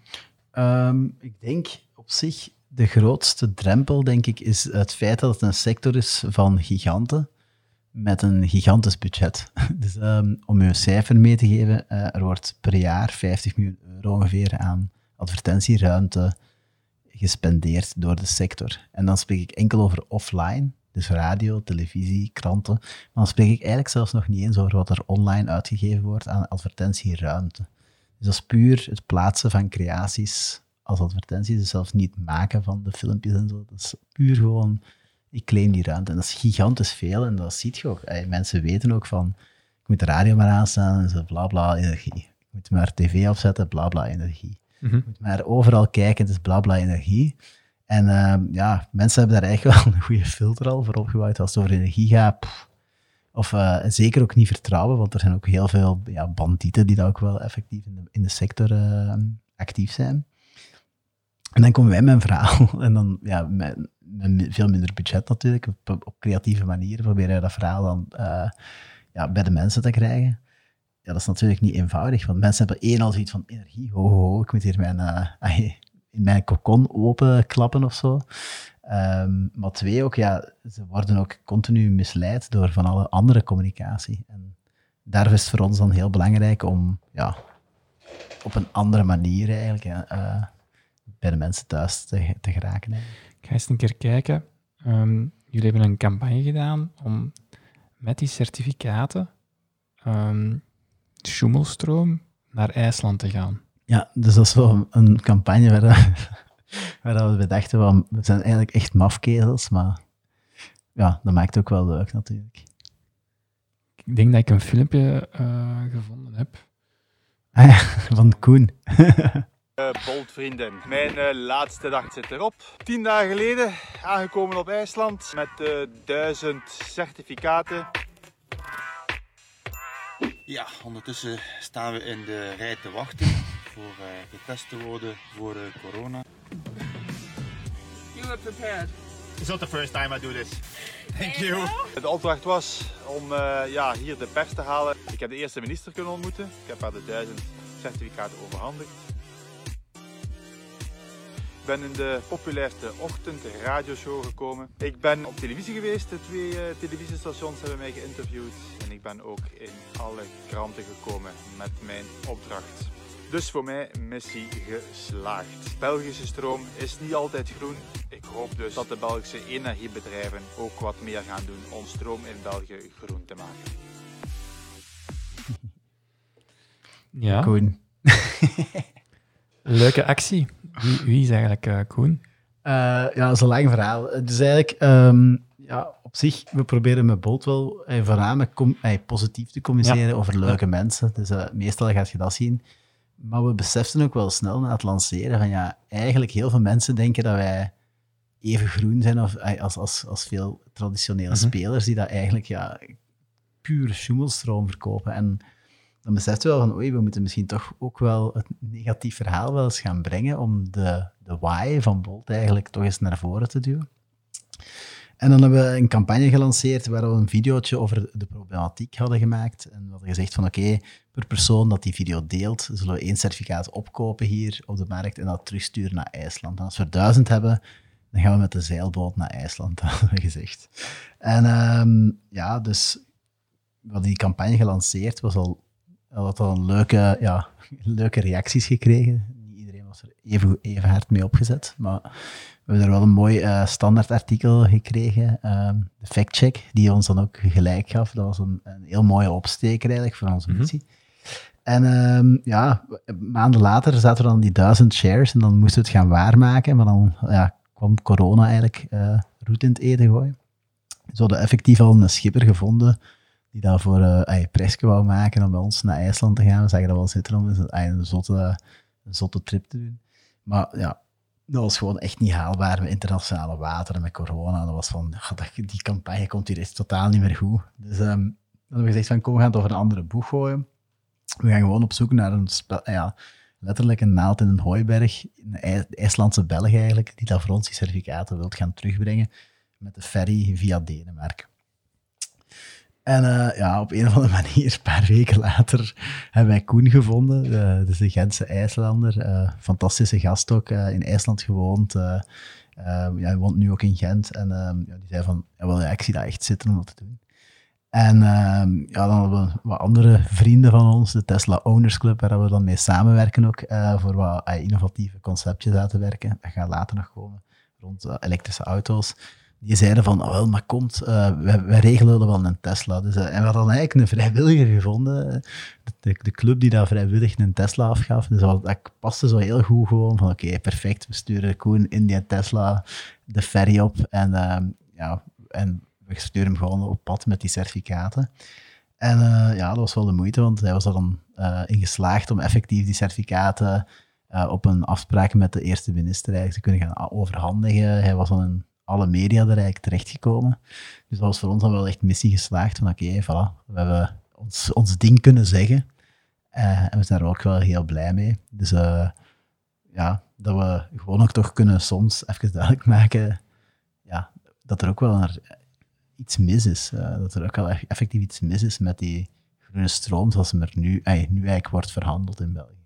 Ehm, ik denk op zich de grootste drempel, denk ik, is het feit dat het een sector is van giganten met een gigantisch budget. Dus ehm, om je een cijfer mee te geven, eh, er wordt per jaar 50 miljoen euro ongeveer aan advertentieruimte gespendeerd door de sector. En dan spreek ik enkel over offline, dus radio, televisie, kranten. Maar dan spreek ik eigenlijk zelfs nog niet eens over wat er online uitgegeven wordt aan advertentieruimte. Dus dat is puur het plaatsen van creaties als advertenties, dus zelfs niet maken van de filmpjes en zo. Dat is puur gewoon, ik claim die ruimte. En dat is gigantisch veel en dat ziet je ook. Mensen weten ook van, ik moet de radio maar aanstaan en zo bla bla energie. Ik moet maar tv opzetten, bla bla energie. Mhm. Je moet maar overal kijken, het is bla bla energie. En ehm, ja, mensen hebben daar eigenlijk wel een goede filter al voor opgebouwd als het over energie gaat. pff. Of eh, zeker ook niet vertrouwen, want er zijn ook heel veel ja, bandieten die daar ook wel effectief in de, in de sector eh, actief zijn. En dan komen wij met een verhaal. En dan, ja, met veel minder budget natuurlijk, op, creatieve manieren proberen dat verhaal dan eh, ja, bij de mensen te krijgen. Ja, dat is natuurlijk niet eenvoudig, want mensen hebben één al zoiets van energie, ho, ho, ik moet hier mijn, ai, in mijn kokon openklappen of zo. Ehm, maar twee ook, ja, ze worden ook continu misleid door van alle andere communicatie. En daar is het voor ons dan heel belangrijk om ja, op een andere manier eigenlijk eh, bij de mensen thuis te, te geraken. Ik ga eens een keer kijken. Ehm, jullie hebben een campagne gedaan om met die certificaten Schumelstroom naar IJsland te gaan. Ja, dus dat is wel een campagne waar, waar we bedachten van, we zijn eigenlijk echt mafkezels, maar ja, dat maakt ook wel leuk natuurlijk. Ik denk dat ik een filmpje uh, gevonden heb. Ah ja, van Koen. Uh, Bolt vrienden, mijn uh, laatste dag zit erop. Tien dagen geleden aangekomen op IJsland met uh, duizend certificaten. Ja, ondertussen staan we in de rij te wachten voor getest te worden voor corona. You are prepared. It's not the first time I do this. Thank you. De opdracht was om ja, hier de pers te halen. Ik heb de eerste minister kunnen ontmoeten. Ik heb haar de duizend certificaten overhandigd. Ik ben in de populairste ochtendradioshow gekomen. Ik ben op televisie geweest. De twee uh, televisiestations hebben mij geïnterviewd. En ik ben ook in alle kranten gekomen met mijn opdracht. Dus voor mij missie geslaagd. Belgische stroom is niet altijd groen. Ik hoop dus dat de Belgische energiebedrijven ook wat meer gaan doen om stroom in België groen te maken. Ja. Koen. Leuke actie. Wie, wie is eigenlijk uh, Koen? Uh, ja, dat is een lang verhaal. Dus eigenlijk, um, ja, op zich, we proberen met Bolt wel eh, voornamelijk eh, positief te communiceren ja. over leuke mensen. Dus uh, meestal gaat je dat zien. Maar we beseften ook wel snel na het lanceren van ja, eigenlijk heel veel mensen denken dat wij even groen zijn of, als, als, als veel traditionele -hmm. spelers die dat eigenlijk ja, puur schoemelstroom verkopen. En dan beseft je wel van, oei, we moeten misschien toch ook wel het negatief verhaal wel eens gaan brengen om de, de why van Bolt eigenlijk toch eens naar voren te duwen. En dan hebben we een campagne gelanceerd waar we een videootje over de problematiek hadden gemaakt. En we hadden gezegd van oké, per persoon dat die video deelt, zullen we één certificaat opkopen hier op de markt en dat terugsturen naar IJsland. En als we duizend hebben, dan gaan we met de zeilboot naar IJsland, hadden we gezegd. En um, ja, dus we hadden die campagne gelanceerd, was al had al een leuke, ja, leuke reacties gekregen. Niet iedereen was er even, even hard mee opgezet, maar we hebben er wel een mooi uh, standaardartikel gekregen, uh, de factcheck, die ons dan ook gelijk gaf. Dat was een, een heel mooie opsteker eigenlijk voor onze missie. Mm -hmm. En um, ja, maanden later zaten er dan die duizend shares en dan moesten we het gaan waarmaken, maar dan ja, kwam corona eigenlijk uh, roet in het eten gooien. Dus we hadden effectief al een schipper gevonden die daarvoor uh, ay, presje wou maken om bij ons naar IJsland te gaan. We zagen dat wel zitten om een, een, zotte, een zotte trip te doen. Maar ja, dat was gewoon echt niet haalbaar met internationale wateren, met corona. Dat was van, die campagne komt hier echt totaal niet meer goed. Dus um, dan hebben we gezegd van, kom, we gaan het over een andere boeg gooien. We gaan gewoon op zoek naar een, ja, letterlijk een naald in een hooiberg, een IJslandse Belg eigenlijk, die dat voor ons die certificaten wilt gaan terugbrengen met de ferry via Denemarken. En uh, ja, op een of andere manier, een paar weken later, hebben wij Koen gevonden. Uh, dus de Gentse IJslander. Uh, fantastische gast ook, in IJsland gewoond. ja, hij woont nu ook in Gent. En ja, die zei van, ja, ik zie dat echt zitten om dat te doen. En ja, dan hebben we wat andere vrienden van ons, de Tesla Owners Club, waar we dan mee samenwerken ook, voor wat innovatieve conceptjes uit te werken. Dat gaat later nog komen, rond elektrische auto's die zeiden van, oh wel, maar komt, uh, wij, wij, regelen wel een Tesla. Dus, uh, en we hadden eigenlijk een vrijwilliger gevonden, de, de, club die daar vrijwillig een Tesla afgaf. Dus dat, paste zo heel goed gewoon, van oké, perfect, we sturen Koen in die Tesla de ferry op en, uh, ja, en we sturen hem gewoon op pad met die certificaten. En ja, dat was wel de moeite, want hij was er dan in geslaagd om effectief die certificaten op een afspraak met de eerste minister eigenlijk te kunnen gaan overhandigen. Hij was dan een alle media er eigenlijk terechtgekomen. Dus dat was voor ons dan wel echt missie geslaagd. Van oké, voilà, we hebben ons, ons ding kunnen zeggen. Uh, en we zijn er ook wel heel blij mee. Dus uh, ja, dat we gewoon ook toch kunnen soms even duidelijk maken ja, dat er ook wel iets mis is. Uh, dat er ook wel effectief iets mis is met die groene stroom zoals hem er nu, nu eigenlijk wordt verhandeld in België.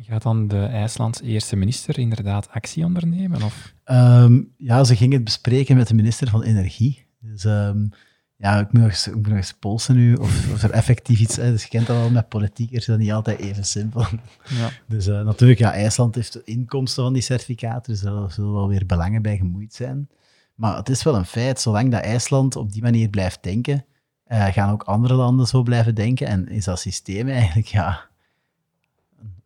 Gaat dan de IJslands eerste minister inderdaad actie ondernemen? Of? Um, ja, ze gingen het bespreken met de minister van Energie. Dus um, ja, ik moet nog eens, ik moet nog eens polsen nu of, of er effectief iets is. Dus je kent dat wel met politiek, is dat niet altijd even simpel. Ja. Dus uh, natuurlijk, ja, IJsland heeft de inkomsten van die certificaten, dus daar zullen wel weer belangen bij gemoeid zijn. Maar het is wel een feit, zolang dat IJsland op die manier blijft denken, uh, gaan ook andere landen zo blijven denken. En is dat systeem eigenlijk, ja,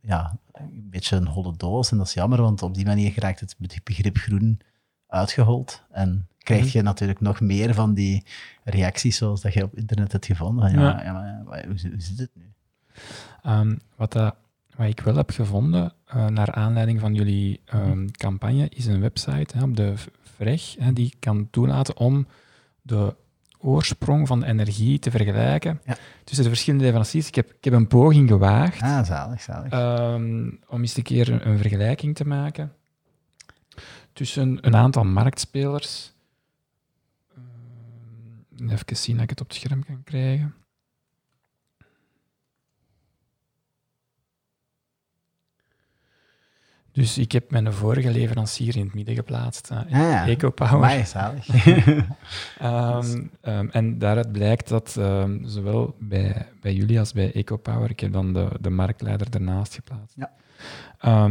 ja, een beetje een holle doos. En dat is jammer, want op die manier raakt het begrip groen uitgehold. En krijg Mhm. je natuurlijk nog meer van die reacties zoals dat je op internet hebt gevonden. Van, ja, ja. maar hoe, zit- hoe zit het nu? Ehm, wat, dat, wat ik wel heb gevonden, eh, naar aanleiding van jullie ehm, campagne, is een website hè, op de VREG, hè, die kan toelaten om de oorsprong van de energie te vergelijken Ja. tussen de verschillende leveranciers. Ik heb, ik heb een poging gewaagd Ah, zalig, zalig. ehm, om eens een keer een, een vergelijking te maken tussen een aantal marktspelers. Ehm, even zien dat ik het op het scherm kan krijgen. Dus ik heb mijn vorige leverancier in het midden geplaatst. Ah, ja. EcoPower. Amai, zalig. Ehm, en daaruit blijkt dat ehm, zowel bij, bij jullie als bij EcoPower, ik heb dan de, de marktleider ernaast geplaatst, Ja.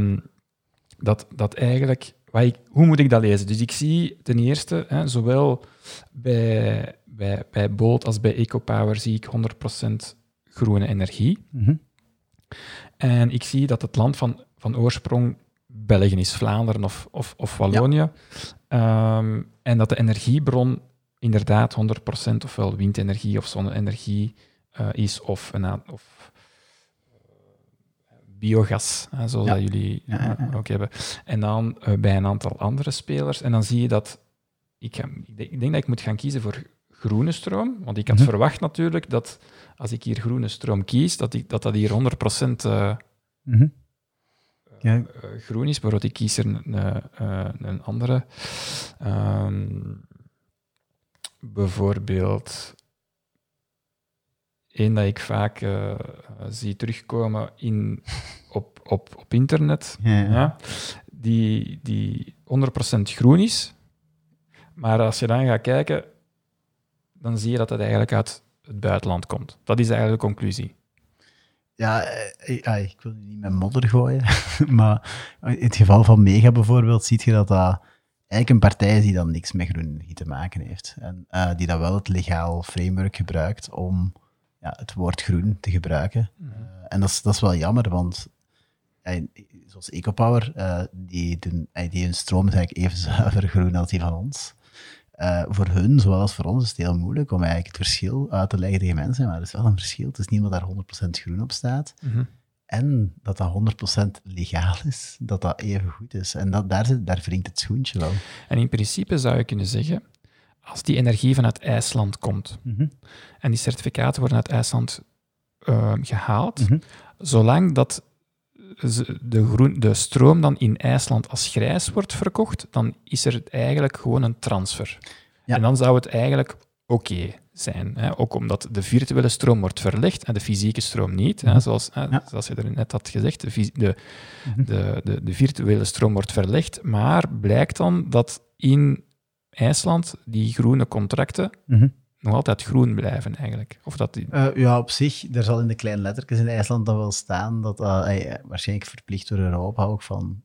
Dat, dat eigenlijk, wat ik, hoe moet ik dat lezen? Dus ik zie ten eerste, hè, zowel bij, bij, bij Bolt als bij EcoPower zie ik 100% groene energie. Mhm. En ik zie dat het land van, van oorsprong België is, Vlaanderen of, of, of Wallonië. Ehm, en dat de energiebron inderdaad 100% ofwel windenergie of zonne-energie eh, is, of, een, of eh, biogas, hè, zoals Ja. dat jullie Ja, eh, ook hebben. En dan bij een aantal andere spelers. En dan zie je dat... Ik, ga, ik, denk, dat ik moet gaan kiezen voor groene stroom, want ik had Mhm. verwacht natuurlijk dat als ik hier groene stroom kies, dat ik, dat, dat hier 100% eh, Mhm. Ja. eh, groen is. Bijvoorbeeld, ik kies er een, eh, een andere. Ehm, bijvoorbeeld, één dat ik vaak eh, zie terugkomen in, op, op, op internet, Ja, ja. ja, die, die 100% groen is. Maar als je dan gaat kijken, dan zie je dat het eigenlijk uit het buitenland komt. Dat is eigenlijk de conclusie. Ja, eh, ah, ik wil niet met modder gooien, maar in het geval van Mega bijvoorbeeld, zie je dat dat eigenlijk een partij is die dan niks met groene energie te maken heeft. En eh, die dan wel het legaal framework gebruikt om ja, het woord groen te gebruiken. Eh, en dat is, dat is wel jammer, want zoals EcoPower, die, doen, die hun stroom is eigenlijk even zuiver groen als die van ons. Eh, voor hun, zowel als voor ons, is het heel moeilijk om eigenlijk het verschil uit te leggen tegen mensen. Maar er is wel een verschil. Het is niet omdat daar 100% groen op staat. Mhm. En dat dat 100% legaal is, dat dat even goed is. En dat, daar, zit, daar wringt het schoentje wel. En in principe zou je kunnen zeggen, als die energie vanuit IJsland komt en die certificaten worden uit IJsland eh, gehaald, Mhm. zolang dat de, groen, de stroom dan in IJsland als grijs wordt verkocht, dan is er eigenlijk gewoon een transfer. Ja. En dan zou het eigenlijk oké zijn. Hè? Ook omdat de virtuele stroom wordt verlegd en de fysieke stroom niet. Hè? Mhm. Zoals, hè, Ja. zoals je er net had gezegd, de, Mhm. de, de, de virtuele stroom wordt verlegd, maar blijkt dan dat in IJsland die groene contracten Mhm. Nog altijd groen blijven eigenlijk. Of dat die, Eh, ja, op zich, er zal in de kleine lettertjes in IJsland dan wel staan dat dat eh, waarschijnlijk verplicht door Europa ook van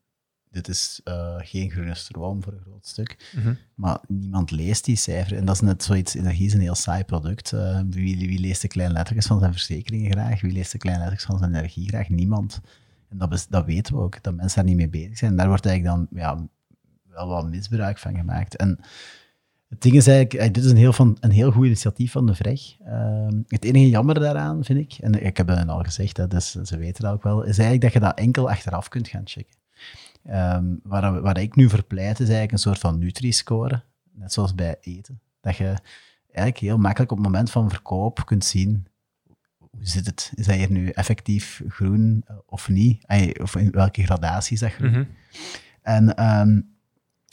dit is eh, geen groene stroom voor een groot stuk. Mhm. Maar niemand leest die cijfer. En dat is net zoiets, energie is een heel saai product. Eh, wie, wie leest de kleine lettertjes van zijn verzekeringen graag? Wie leest de kleine lettertjes van zijn energie graag? Niemand. En dat, bes- dat weten we ook, dat mensen daar niet mee bezig zijn. En daar wordt eigenlijk dan ja, wel wat misbruik van gemaakt. En het ding is eigenlijk, eh, dit is een heel, van, een heel goed initiatief van de VREG. Ehm, het enige jammer daaraan, vind ik, en ik heb het al gezegd, hè, dus ze weten dat ook wel, is eigenlijk dat je dat enkel achteraf kunt gaan checken. Ehm, waar, waar ik nu voor pleit, is eigenlijk een soort van Nutri-score, net zoals bij eten. Dat je eigenlijk heel makkelijk op het moment van verkoop kunt zien, hoe zit het? Is dat hier nu effectief groen eh, of niet? Of in welke gradatie is dat groen? Mhm. En ehm,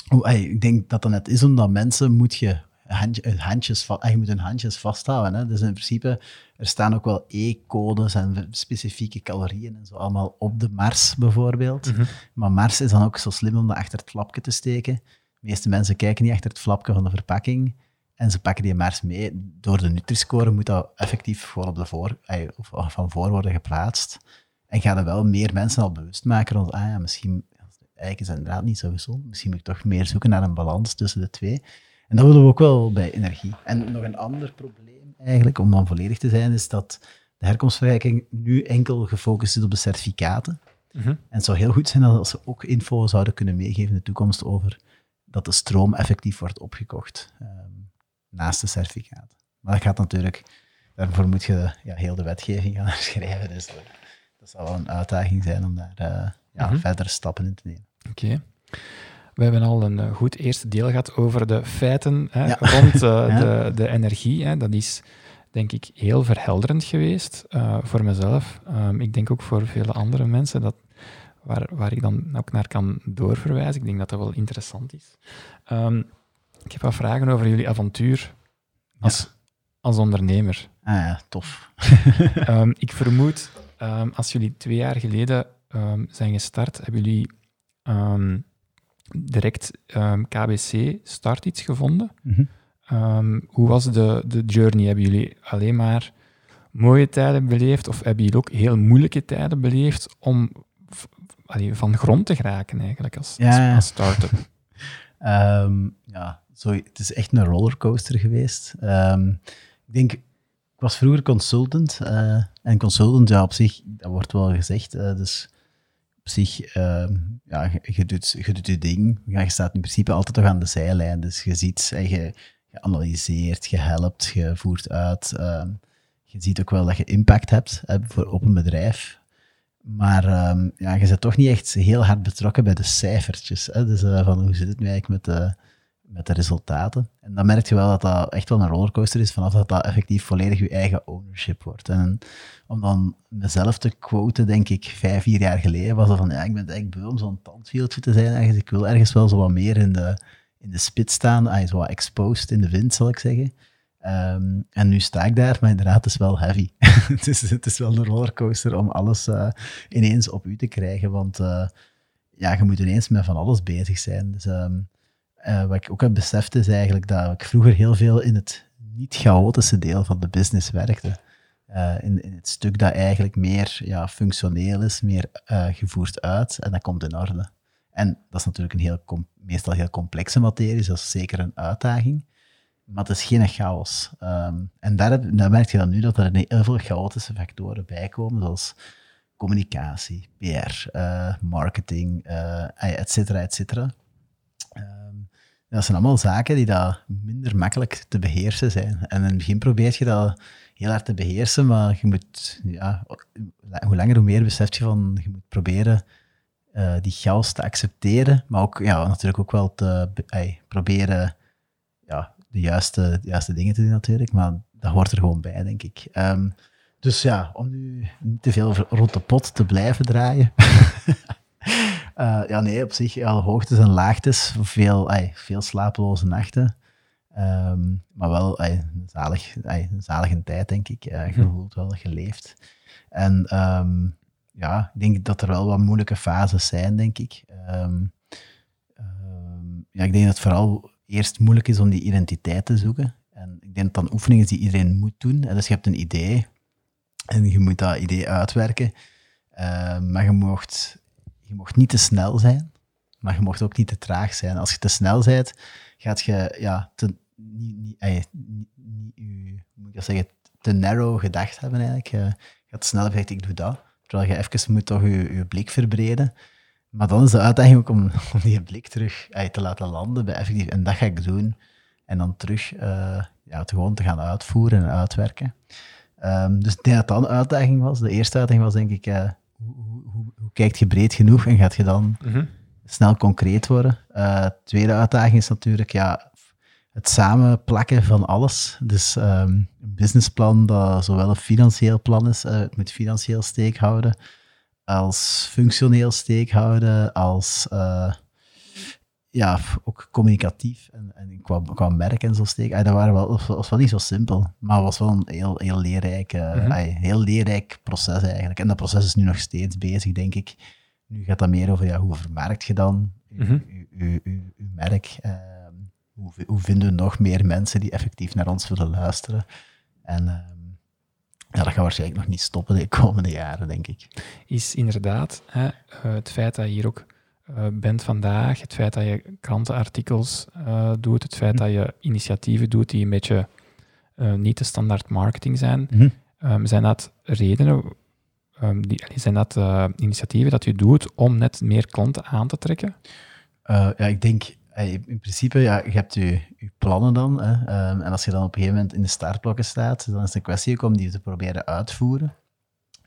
ey, ik denk dat dat net is omdat mensen moet je handje, hun handjes, ey, je moet hun handjes vasthouden. Hè? Dus in principe, er staan ook wel E-codes en specifieke calorieën en zo allemaal op de Mars bijvoorbeeld. Mhm. Maar Mars is dan ook zo slim om dat achter het flapje te steken. De meeste mensen kijken niet achter het flapje van de verpakking en ze pakken die Mars mee. Door de Nutri-score moet dat effectief gewoon op de voor, ey, of van voor worden geplaatst. En gaan er wel meer mensen al bewust maken rond, ah ja, misschien, eigenlijk is inderdaad niet zo gezond. Misschien moet ik toch meer zoeken naar een balans tussen de twee. En dat willen we ook wel bij energie. En nog een ander probleem eigenlijk, om dan volledig te zijn, is dat de herkomstverrijking nu enkel gefocust is op de certificaten. Mhm. En het zou heel goed zijn dat ze ook info zouden kunnen meegeven in de toekomst over dat de stroom effectief wordt opgekocht ehm, naast de certificaten. Maar dat gaat natuurlijk, daarvoor moet je ja, heel de wetgeving gaan schrijven. Dus dat, dat zal wel een uitdaging zijn om daar eh, ja, Mhm. verdere stappen in te nemen. Oké. We hebben al een eh, goed eerste deel gehad over de feiten hè, Ja. rond eh, de, de energie. Hè. Dat is denk ik heel verhelderend geweest eh, voor mezelf. Ehm, ik denk ook voor vele andere mensen dat, waar, waar ik dan ook naar kan doorverwijzen. Ik denk dat dat wel interessant is. Ehm, ik heb wat vragen over jullie avontuur als, als ondernemer. Ah ja, tof. Ehm, ik vermoed, als jullie twee jaar geleden zijn gestart, hebben jullie ehm, direct ehm, KBC Start iets gevonden. Mhm. Ehm, hoe was de, de journey? Hebben jullie alleen maar mooie tijden beleefd of hebben jullie ook heel moeilijke tijden beleefd om allee, van grond te geraken eigenlijk als, Ja, als, start-up? Ja, zo, het is echt een rollercoaster geweest. Ik denk, ik was vroeger consultant. eh, en consultant, ja, op zich, dat wordt wel gezegd. eh, dus op zich, ehm, ja, je, doet, je je ding. Ja, je staat in principe altijd toch aan de zijlijn. Dus je ziet, en je, je analyseert, je helpt, je voert uit. ehm, je ziet ook wel dat je impact hebt voor, op een bedrijf. Maar ehm, ja, je bent toch niet echt heel hard betrokken bij de cijfertjes. Hè? Dus eh, van hoe zit het nu eigenlijk met de, met de resultaten? En dan merk je wel dat dat echt wel een rollercoaster is, vanaf dat dat effectief volledig je eigen ownership wordt. En om dan mezelf te quoten, denk ik, vijf, vier jaar geleden, was dat van, ja, ik ben eigenlijk beu om zo'n tandwieltje te zijn ergens. Ik wil ergens wel zo wat meer in de, in de spits staan, ah, zo wat exposed in de wind, zal ik zeggen. Ehm, en nu sta ik daar, maar inderdaad, het is wel heavy. het, is, het is wel een rollercoaster om alles eh, ineens op u te krijgen, want eh, ja, je moet ineens met van alles bezig zijn. Dus, ehm, eh, wat ik ook heb beseft is eigenlijk dat ik vroeger heel veel in het niet-chaotische deel van de business werkte. Eh, in, in het stuk dat eigenlijk meer ja, functioneel is, meer eh, gevoerd uit en dat komt in orde. En dat is natuurlijk een heel meestal heel complexe materie, dus dat is zeker een uitdaging. Maar het is geen chaos. Ehm, en daar, heb- daar merk je dan nu dat er heel veel chaotische factoren bij komen, zoals communicatie, PR, marketing, eh, et cetera, et cetera. Dat zijn allemaal zaken die dat minder makkelijk te beheersen zijn. En in het begin probeer je dat heel hard te beheersen, maar je moet, ja, hoe langer hoe meer besef je van, je moet proberen eh, die chaos te accepteren, maar ook ja, natuurlijk ook wel te proberen ja, de, juiste, de juiste dingen te doen natuurlijk, maar dat hoort er gewoon bij, denk ik. Ehm, dus ja, om nu niet te veel rond de pot te blijven draaien. Eh, ja, nee, op zich, ja, hoogtes en laagtes, veel, veel slapeloze nachten. Ehm, maar wel een, zalig, ey, een zalige tijd, denk ik. Eh, je Hm. voelt wel geleefd. En ehm, ja, ik denk dat er wel wat moeilijke fases zijn, denk ik. Ehm, ja, ik denk dat het vooral eerst moeilijk is om die identiteit te zoeken. En ik denk dat dan oefeningen die iedereen moet doen. En dus je hebt een idee en je moet dat idee uitwerken. Maar je mocht, je mocht niet te snel zijn, maar je mocht ook niet te traag zijn. Als je te snel bent, gaat je ja, te, niet, niet, moet ik zeggen, te narrow gedacht hebben eigenlijk. Je gaat snel gezegd, ik doe dat. Terwijl je even moet toch je, blik verbreden. Maar dan is de uitdaging ook om, om die blik terug te laten landen bij effectief. En dat ga ik doen. En dan terug eh, ja, het gewoon te gaan uitvoeren en uitwerken. Ehm, dus ik denk dat dat een uitdaging was. De eerste uitdaging was denk ik, eh, hoe, hoe, hoe, hoe kijkt je breed genoeg en gaat je dan Mhm. snel concreet worden. Eh, tweede uitdaging is natuurlijk ja, het samenplakken van alles. Dus ehm, een businessplan dat zowel een financieel plan is, eh, het moet financieel steek houden, als functioneel steek houden, als eh, ja, ook communicatief en, en qua, qua merk en zo steek. Eh, dat waren wel, was, was wel niet zo simpel, maar het was wel een heel, heel, leerrijk, eh, Mhm. heel leerrijk proces eigenlijk. En dat proces is nu nog steeds bezig, denk ik. Nu gaat dat meer over ja, hoe vermarkt je dan je, Mhm. merk. ehm, hoe, hoe vinden we nog meer mensen die effectief naar ons willen luisteren? En ehm, ja, dat gaat waarschijnlijk nog niet stoppen de komende jaren, denk ik. is inderdaad hè, eh, het feit dat je hier ook eh, bent vandaag, het feit dat je krantenartikels eh, doet, het feit dat je initiatieven doet die een beetje eh, niet de standaard marketing zijn, Mhm. Ehm, zijn dat redenen ehm, die, zijn dat initiatieven dat u doet om net meer klanten aan te trekken? Ja, ik denk in principe, ja, je hebt je, je plannen dan. Hè, um, en als je dan op een gegeven moment in de startblokken staat, dan is het een kwestie om die te proberen uitvoeren.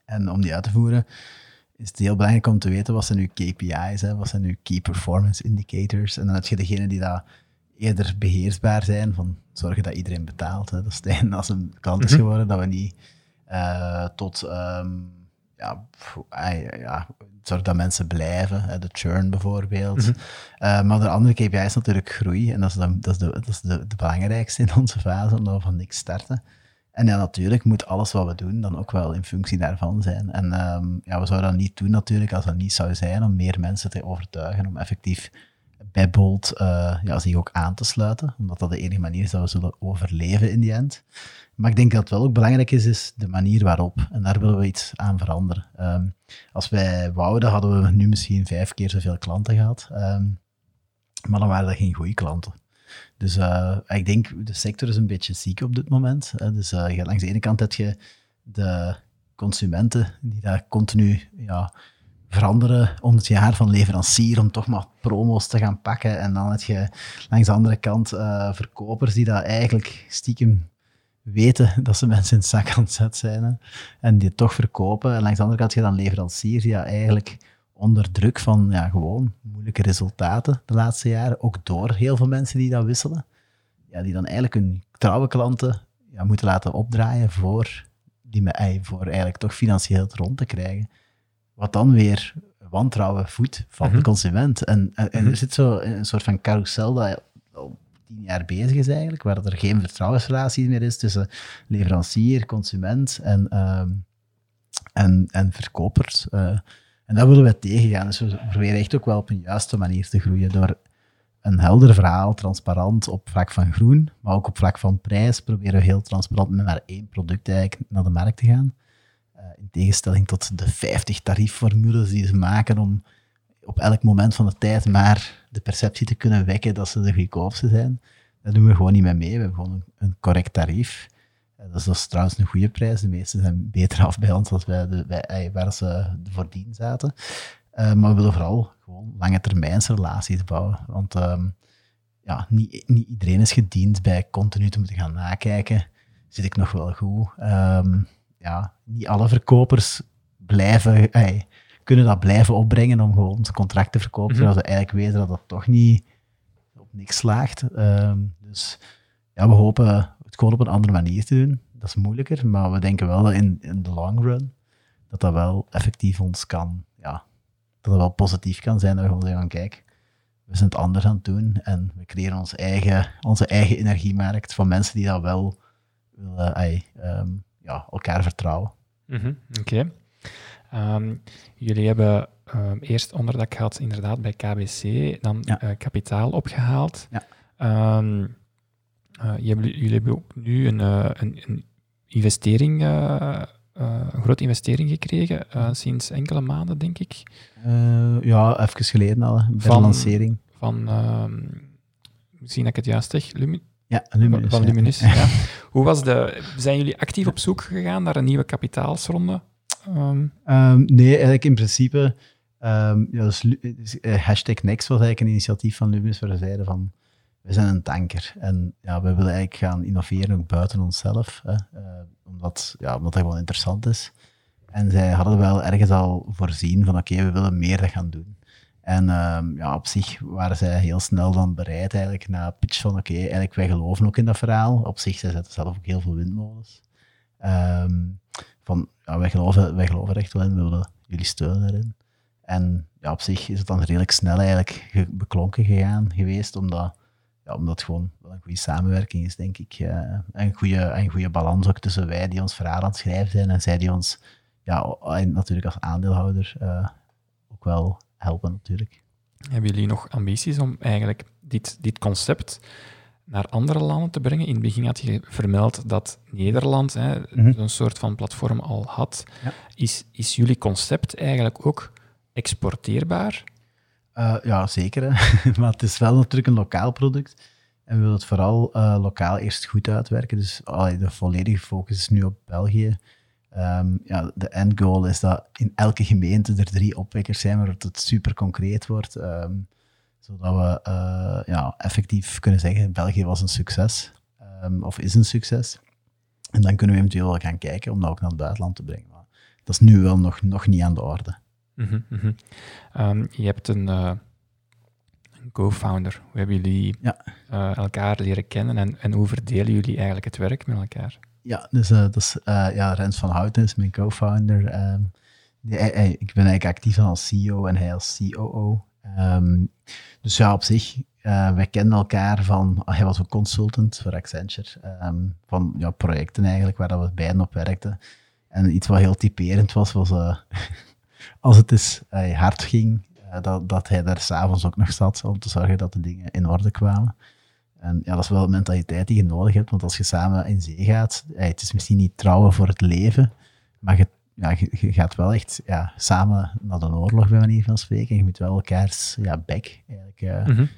En om die uit te voeren, is het heel belangrijk om te weten wat zijn uw KPI's, hè, wat zijn uw Key Performance Indicators. En dan heb je degene die dat eerder beheersbaar zijn, van zorgen dat iedereen betaalt. Hè. Dat is als een klant is mhm. geworden, dat we niet uh, tot... Um, ja, ja, zorg dat mensen blijven, hè, de churn bijvoorbeeld. Mm maar de andere KPI is natuurlijk groei. En dat is, de, dat is, de, dat is de, de belangrijkste in onze fase, omdat we van niks starten. En ja, natuurlijk moet alles wat we doen dan ook wel in functie daarvan zijn. En um, ja, we zouden dat niet doen natuurlijk als dat niet zou zijn om meer mensen te overtuigen om effectief bij Bolt uh, ja, zich ook aan te sluiten. Omdat dat de enige manier is dat we zullen overleven in die end. Maar ik denk dat het wel ook belangrijk is, is de manier waarop. En daar willen we iets aan veranderen. Um, als wij wouden, hadden we nu misschien vijf keer zoveel klanten gehad. Um, maar dan waren dat geen goede klanten. Dus uh, ik denk, de sector is een beetje ziek op dit moment. Hè. Dus uh, langs de ene kant heb je de consumenten die daar continu ja, veranderen om het jaar van leverancier, om toch maar promo's te gaan pakken. En dan heb je langs de andere kant uh, verkopers die dat eigenlijk stiekem weten dat ze mensen in het zak aan het zetten zijn. En die het toch verkopen. En langs de andere kant heb je dan leveranciers die eigenlijk onder druk van ja, gewoon moeilijke resultaten de laatste jaren, ook door heel veel mensen die dat wisselen, ja, die dan eigenlijk hun trouwe klanten ja, moeten laten opdraaien voor, die, voor eigenlijk toch financieel het rond te krijgen. Wat dan weer wantrouwen voedt van de mhm. consument. En, en, mhm. er zit zo een soort van carousel dat al tien jaar bezig is eigenlijk, waar er geen vertrouwensrelatie meer is tussen leverancier, consument en, ehm, en, en verkopers. Uh, en dat willen we tegengaan. Dus we proberen echt ook wel op een juiste manier te groeien door een helder verhaal, transparant op vlak van groen, maar ook op vlak van prijs proberen we heel transparant met maar één product eigenlijk naar de markt te gaan. Uh, in tegenstelling tot de 50 tariefformules die ze maken om op elk moment van de tijd maar de perceptie te kunnen wekken dat ze de goedkoopste zijn. Daar doen we gewoon niet mee mee. We hebben gewoon een correct tarief. Dat is, dat is, trouwens een goede prijs. De meesten zijn beter af bij ons dan wij de, wij, waar ze voordien zaten. Uh, maar we willen vooral gewoon lange termijnsrelaties bouwen. Want um, ja, niet, niet, iedereen is gediend bij continu te moeten gaan nakijken. Zit ik nog wel goed? Um, ja, niet alle verkopers blijven, kunnen dat blijven opbrengen om gewoon zijn contract te verkopen, mm -hmm. terwijl ze eigenlijk weten dat dat toch niet op niks slaagt. Um, dus ja, we hopen gewoon op een andere manier te doen. Dat is moeilijker, maar we denken wel dat in, in de long run dat dat wel effectief ons kan, ja, dat dat wel positief kan zijn. Dat we gewoon zeggen, kijk, we zijn het anders aan het doen en we creëren ons eigen, onze eigen energiemarkt van mensen die dat wel willen, ay, um, ja, elkaar vertrouwen. Mm -hmm, Oké. Okay. Um, ehm, jullie hebben um, eerst onderdak gehad inderdaad bij KBC, dan ja. uh, kapitaal opgehaald. Ja. Uh, jullie hebben ook nu een, uh, een, een investering, uh, een grote investering gekregen, sinds enkele maanden, denk ik. ja, even geleden al, bij van, de lancering. Van, ehm, misschien dat ik het juist zeg, Lumi ja, Luminus. Van Luminus, ja. ja. Hoe was de, zijn jullie actief op zoek gegaan naar een nieuwe kapitaalsronde? Um. Um, nee, eigenlijk in principe... ja, dus, hashtag Next was eigenlijk een initiatief van Luminus, waar ze zeiden van we zijn een tanker. En ja, we willen eigenlijk gaan innoveren ook buiten onszelf. Hè, uh, omdat, ja, omdat dat gewoon interessant is. En zij hadden wel ergens al voorzien van oké, we willen meer gaan doen. En um, ja, op zich waren zij heel snel dan bereid eigenlijk na pitch van oké, eigenlijk wij geloven ook in dat verhaal. Op zich, zij zetten zelf ook heel veel windmolens. Um, van ja, wij geloven, wij geloven echt wel in, we willen jullie steunen daarin. En ja, op zich is het dan redelijk snel eigenlijk beklonken gegaan geweest, omdat ja, omdat het gewoon wel een goede samenwerking is, denk ik. Uh, een, goede, een goede balans ook tussen wij die ons verhaal aan het schrijven zijn en zij die ons ja, natuurlijk als aandeelhouder uh, ook wel helpen natuurlijk. Hebben jullie nog ambities om eigenlijk dit, dit concept naar andere landen te brengen? In het begin had je vermeld dat Nederland hè, mm zo'n soort van platform al had. Ja. Is, is jullie concept eigenlijk ook exporteerbaar? Uh, ja, zeker. maar het is wel natuurlijk een lokaal product. En we willen het vooral uh, lokaal eerst goed uitwerken. Dus de volledige focus is nu op België. Ehm, ja, de end goal is dat in elke gemeente er drie opwekkers zijn, waar het super concreet wordt. Ehm, zodat we eh, ja, effectief kunnen zeggen, België was een succes. Um, of is een succes. En dan kunnen we eventueel wel gaan kijken om dat ook naar het buitenland te brengen. Maar dat is nu wel nog, nog niet aan de orde. Mm -hmm, je hebt een, uh, een co-founder. Hoe hebben jullie ja. uh, elkaar leren kennen en, en hoe verdelen jullie eigenlijk het werk met elkaar? Ja, dus uh, dat is ja, Rens van Houten is mijn co-founder. Um, ik ben eigenlijk actief als CEO en hij als COO. Um, dus ja, op zich, wij kennen elkaar van, hij was een consultant voor Accenture, van ja, projecten eigenlijk, waar dat we beiden op werkten. En iets wat heel typerend was, was als het is uh, hard ging, dat, dat hij daar s'avonds ook nog zat om te zorgen dat de dingen in orde kwamen. En ja, dat is wel een mentaliteit die je nodig hebt, want als je samen in zee gaat, het is misschien niet trouwen voor het leven, maar je ja, je, gaat wel echt ja, samen naar de oorlog, bij manier van spreken. Je moet wel elkaars ja, back eigenlijk. -hmm.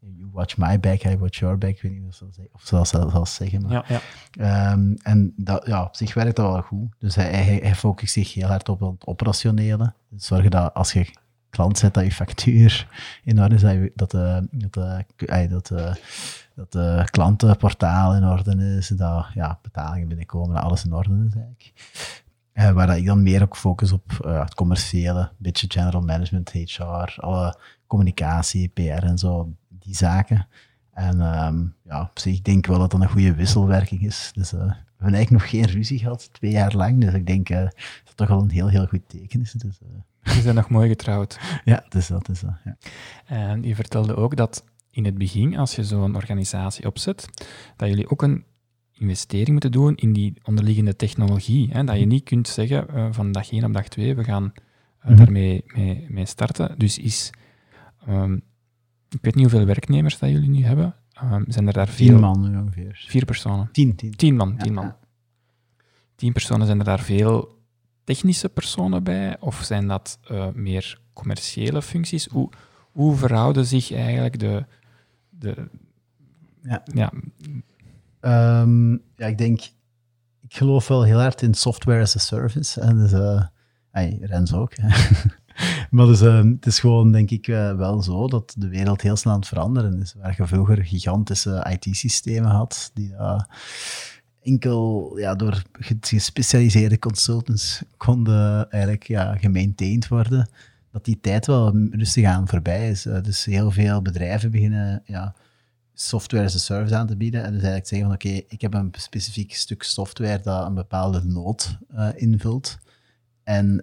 You watch my back, I watch your back. Ik weet niet of ze dat zal zeggen. Maar, ja, ja. Um, en dat, ja, op zich werkt dat wel goed. Dus hij, hij, hij focust zich heel hard op het operationele. Dus zorgen dat als je klant zet, dat je factuur in orde is, dat, je, dat, de, dat, de, dat, de, dat de klantenportaal in orde is, dat ja, betalingen binnenkomen, dat alles in orde is eigenlijk. Waar ik dan meer ook focus op uh, het commerciële, een beetje general management, HR, alle communicatie, PR en zo, die zaken. En um, ja, op zich denk ik wel dat dat een goede wisselwerking is. Dus uh, we hebben eigenlijk nog geen ruzie gehad, twee jaar lang. Dus ik denk dat dat toch wel een heel, heel goed teken is. Dus, Ze zijn nog mooi getrouwd. ja, dus dat is dat. Ja. En je vertelde ook dat in het begin, als je zo'n organisatie opzet, dat jullie ook een investering moeten doen in die onderliggende technologie. Hè? Dat je niet kunt zeggen uh, van dag 1 op dag 2, we gaan uh, mm -hmm. daarmee mee, mee, starten. Dus is, um, ik weet niet hoeveel werknemers dat jullie nu hebben. Um, zijn er daar veel? Tien man ongeveer. Vier personen? Tien. Tien, tien man, tien man. Tien personen, zijn er daar veel technische personen bij? Of zijn dat uh, meer commerciële functies? Hoe, hoe verhouden zich eigenlijk de... de ja. ja Um, ja, ik denk, ik geloof wel heel hard in software as a service. En dus, uh, hey, Rens ook. maar dus, uh, het is gewoon, denk ik, uh, wel zo dat de wereld heel snel aan het veranderen is. Waar je vroeger gigantische IT-systemen had, die enkel ja, door gespecialiseerde consultants konden eigenlijk ja, gemaintained worden. Dat die tijd wel rustig aan voorbij is. dus heel veel bedrijven beginnen... Ja, software as a service aan te bieden. En dus eigenlijk zeggen van oké, ik heb een specifiek stuk software dat een bepaalde nood invult. En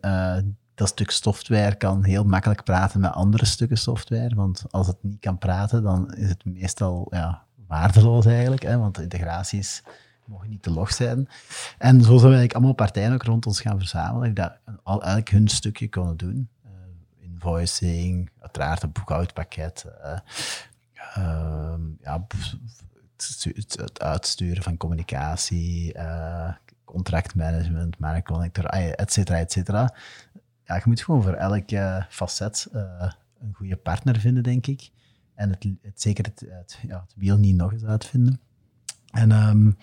dat stuk software kan heel makkelijk praten met andere stukken software. Want als het niet kan praten, dan is het meestal ja, waardeloos eigenlijk. Hè, want de integraties mogen niet te log zijn. En zo zijn we eigenlijk allemaal partijen ook rond ons gaan verzamelen. Dat al elk hun stukje kunnen doen. Uh, invoicing, uiteraard een boekhoudpakket. Uh, ja, het, uitsturen van communicatie, uh, contractmanagement, marktconnector, et cetera, et cetera. Ja, je moet gewoon voor elk uh, facet uh, een goede partner vinden, denk ik. En het, het zeker het, het, ja, het wiel niet nog eens uitvinden. En um,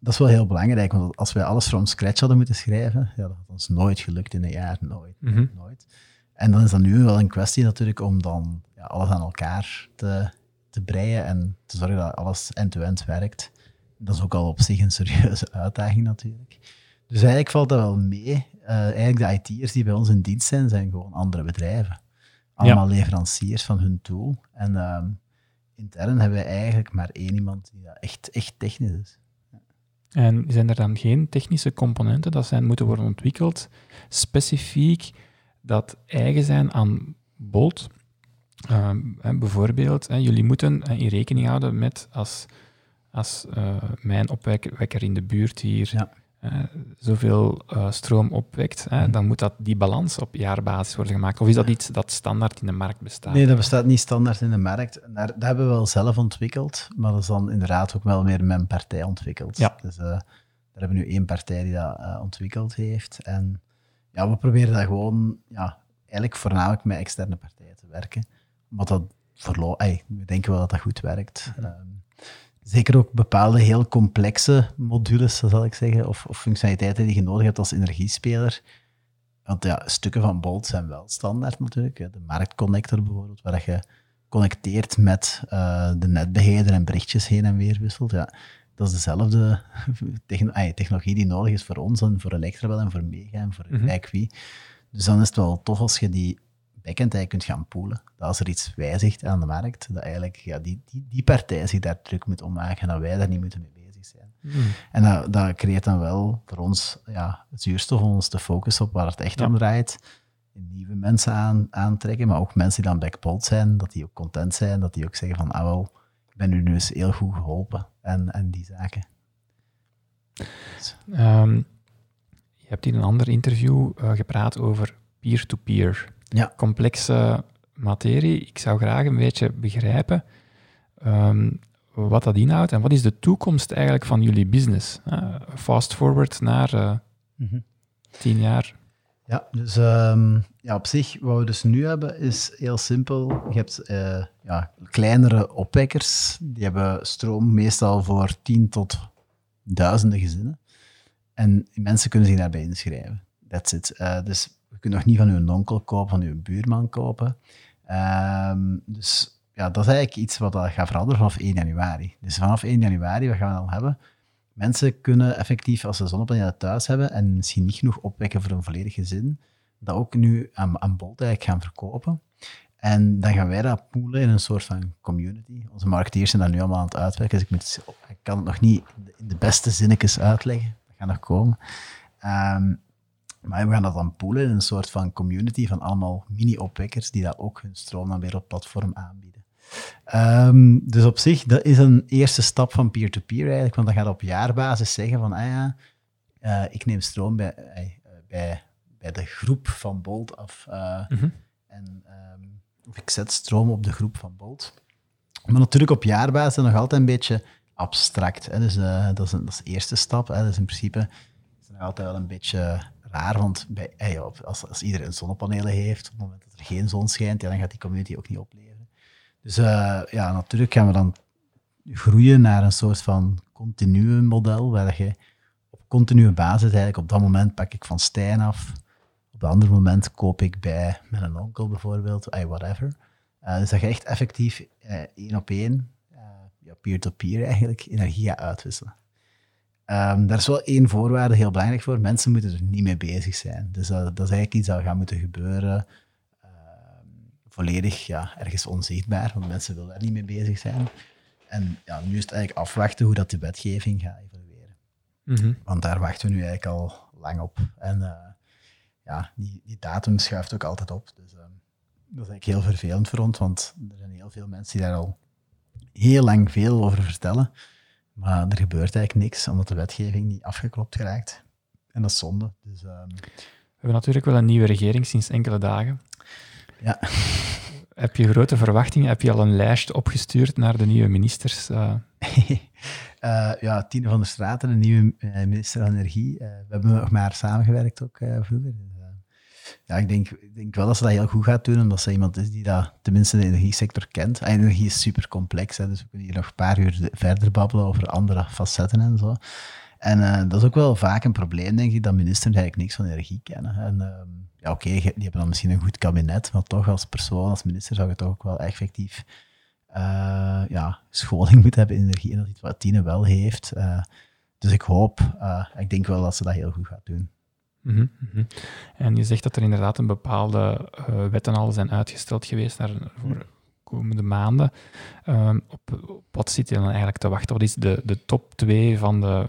dat is wel heel belangrijk, want als wij alles from scratch hadden moeten schrijven, ja, dat had ons nooit gelukt in een jaar, nooit, mm -hmm. nooit. En dan is dat nu wel een kwestie natuurlijk om dan ja, alles aan elkaar te te breien en te zorgen dat alles end-to-end werkt. Dat is ook al op zich een serieuze uitdaging natuurlijk. Dus eigenlijk valt dat wel mee. Uh, eigenlijk de IT'ers die bij ons in dienst zijn, zijn gewoon andere bedrijven. Allemaal ja. leveranciers van hun tool. En uh, intern hebben we eigenlijk maar één iemand die dat echt, echt technisch is. En zijn er dan geen technische componenten dat zijn moeten worden ontwikkeld, specifiek dat eigen zijn aan Bolt? Uh, bijvoorbeeld, jullie moeten in rekening houden met als, als uh, mijn opwekker in de buurt hier ja. Uh, zoveel uh, stroom opwekt, hè, dan moet dat, die balans op jaarbasis worden gemaakt. Of is dat iets dat standaard in de markt bestaat? Nee, dat bestaat niet standaard in de markt. Daar, dat hebben we wel zelf ontwikkeld, maar dat is dan inderdaad ook wel meer mijn partij ontwikkeld. Ja. Dus daar hebben we nu één partij die dat ontwikkeld heeft. En ja, we proberen dat gewoon ja, eigenlijk voornamelijk met externe partijen te werken. Maar dat verlo- we denken wel dat dat goed werkt. Um, zeker ook bepaalde heel complexe modules, zal ik zeggen, of, of functionaliteiten die je nodig hebt als energiespeler. Want ja, stukken van Bolt zijn wel standaard natuurlijk. De marktconnector bijvoorbeeld, waar je connecteert met uh, de netbeheerder en berichtjes heen en weer wisselt. Ja, dat is dezelfde technologie die nodig is voor ons en voor Electrabel en voor Mega en voor mm wie. Dus dan is het wel tof als je die backend eigenlijk kunt gaan poelen. Dat als er iets wijzigt aan de markt, dat eigenlijk ja, die, die, die partij zich daar druk moet om maken en dat wij daar niet moeten mee bezig zijn. Mm. En dat, dat, creëert dan wel voor ons ja, het zuurstof om ons te focussen op waar het echt om draait. Nieuwe mensen aan, aantrekken, maar ook mensen die dan backpolt zijn, dat die ook content zijn, dat die ook zeggen van, ah wel, ik ben u nu eens heel goed geholpen en, en die zaken. Ehm, je hebt in een ander interview uh, gepraat over peer-to-peer. Ja. Complexe materie. Ik zou graag een beetje begrijpen ehm, wat dat inhoudt en wat is de toekomst eigenlijk van jullie business? Uh, fast forward naar uh, tien jaar. Ja, dus um, ja, op zich, wat we dus nu hebben, is heel simpel. Je hebt uh, ja, kleinere opwekkers, die hebben stroom meestal voor tien tot duizenden gezinnen. En mensen kunnen zich daarbij inschrijven. That's it. Uh, dus kunt nog niet van uw onkel kopen, van uw buurman kopen. Um, dus ja, dat is eigenlijk iets wat gaat veranderen vanaf 1 januari. Dus vanaf 1 januari, wat gaan we dan hebben? Mensen kunnen effectief, als ze zonnepanelen thuis hebben en misschien niet genoeg opwekken voor een volledig gezin, dat ook nu aan, aan eigenlijk gaan verkopen. En dan gaan wij dat poelen in een soort van community. Onze marketeers zijn daar nu allemaal aan het uitwerken, dus ik, kan het nog niet in de beste zinnetjes uitleggen. Dat gaat nog komen. Um, maar we gaan dat dan poelen in een soort van community van allemaal mini-opwekkers die dat ook hun stroom dan weer op platform aanbieden. Um, dus op zich, dat is een eerste stap van peer-to-peer eigenlijk, want dan gaat op jaarbasis zeggen van, ah ja, uh, ik neem stroom bij, uh, bij, bij de groep van Bolt af. Uh, mm -hmm. En um, of ik zet stroom op de groep van Bolt. Maar natuurlijk op jaarbasis nog altijd een beetje abstract. Hè. Dus dat, is een, dat is de eerste stap. Hè. Dus in principe is het nog altijd wel een beetje want bij, als, als iedereen zonnepanelen heeft, op het moment dat er geen zon schijnt, ja, dan gaat die community ook niet opleveren. Dus uh, ja, natuurlijk gaan we dan groeien naar een soort van continue model, waar je op continue basis eigenlijk op dat moment pak ik van Stijn af, op dat andere moment koop ik bij mijn onkel bijvoorbeeld, whatever. Uh, dus dat je echt effectief uh, één op één, peer-to-peer -peer eigenlijk, energie uitwisselen. Um, daar is wel één voorwaarde heel belangrijk voor. Mensen moeten er niet mee bezig zijn. Dus dat, dat is eigenlijk iets dat gaat moeten gebeuren. Uh, volledig ja, ergens onzichtbaar, want mensen willen daar niet mee bezig zijn. En ja, nu is het eigenlijk afwachten hoe dat de wetgeving gaat evolueren. Mm Want daar wachten we nu eigenlijk al lang op. En uh, ja, die, die datum schuift ook altijd op. Dus uh, dat is eigenlijk heel vervelend voor ons, want er zijn heel veel mensen die daar al heel lang veel over vertellen. Maar er gebeurt eigenlijk niks, omdat de wetgeving niet afgeklopt geraakt. En dat is zonde. Dus, um... We hebben natuurlijk wel een nieuwe regering sinds enkele dagen. Ja. Heb je grote verwachtingen? Heb je al een lijst opgestuurd naar de nieuwe ministers? Uh... uh, ja, Tine van der Straten, de nieuwe uh, minister van Energie. we hebben nog maar samengewerkt ook vroeger ja, ik denk, ik denk wel dat ze dat heel goed gaat doen, omdat ze iemand is die dat tenminste de energiesector kent. En energie is super complex, hè, dus we kunnen hier nog een paar uur verder babbelen over andere facetten en zo. En uh, dat is ook wel vaak een probleem, denk ik, dat ministers eigenlijk niks van energie kennen. En uh, ja, oké, die hebben dan misschien een goed kabinet, maar toch als persoon, als minister, zou je toch ook wel effectief uh, ja, scholing moeten hebben in energie. En dat iets wat Tine wel heeft. Eh, dus ik hoop, ik denk wel dat ze dat heel goed gaat doen. Mm -hmm. En je zegt dat er inderdaad een bepaalde uh, wetten al zijn uitgesteld geweest naar, voor de komende maanden. Uh, op, op, wat zit je dan eigenlijk te wachten? Wat is de, de top twee van de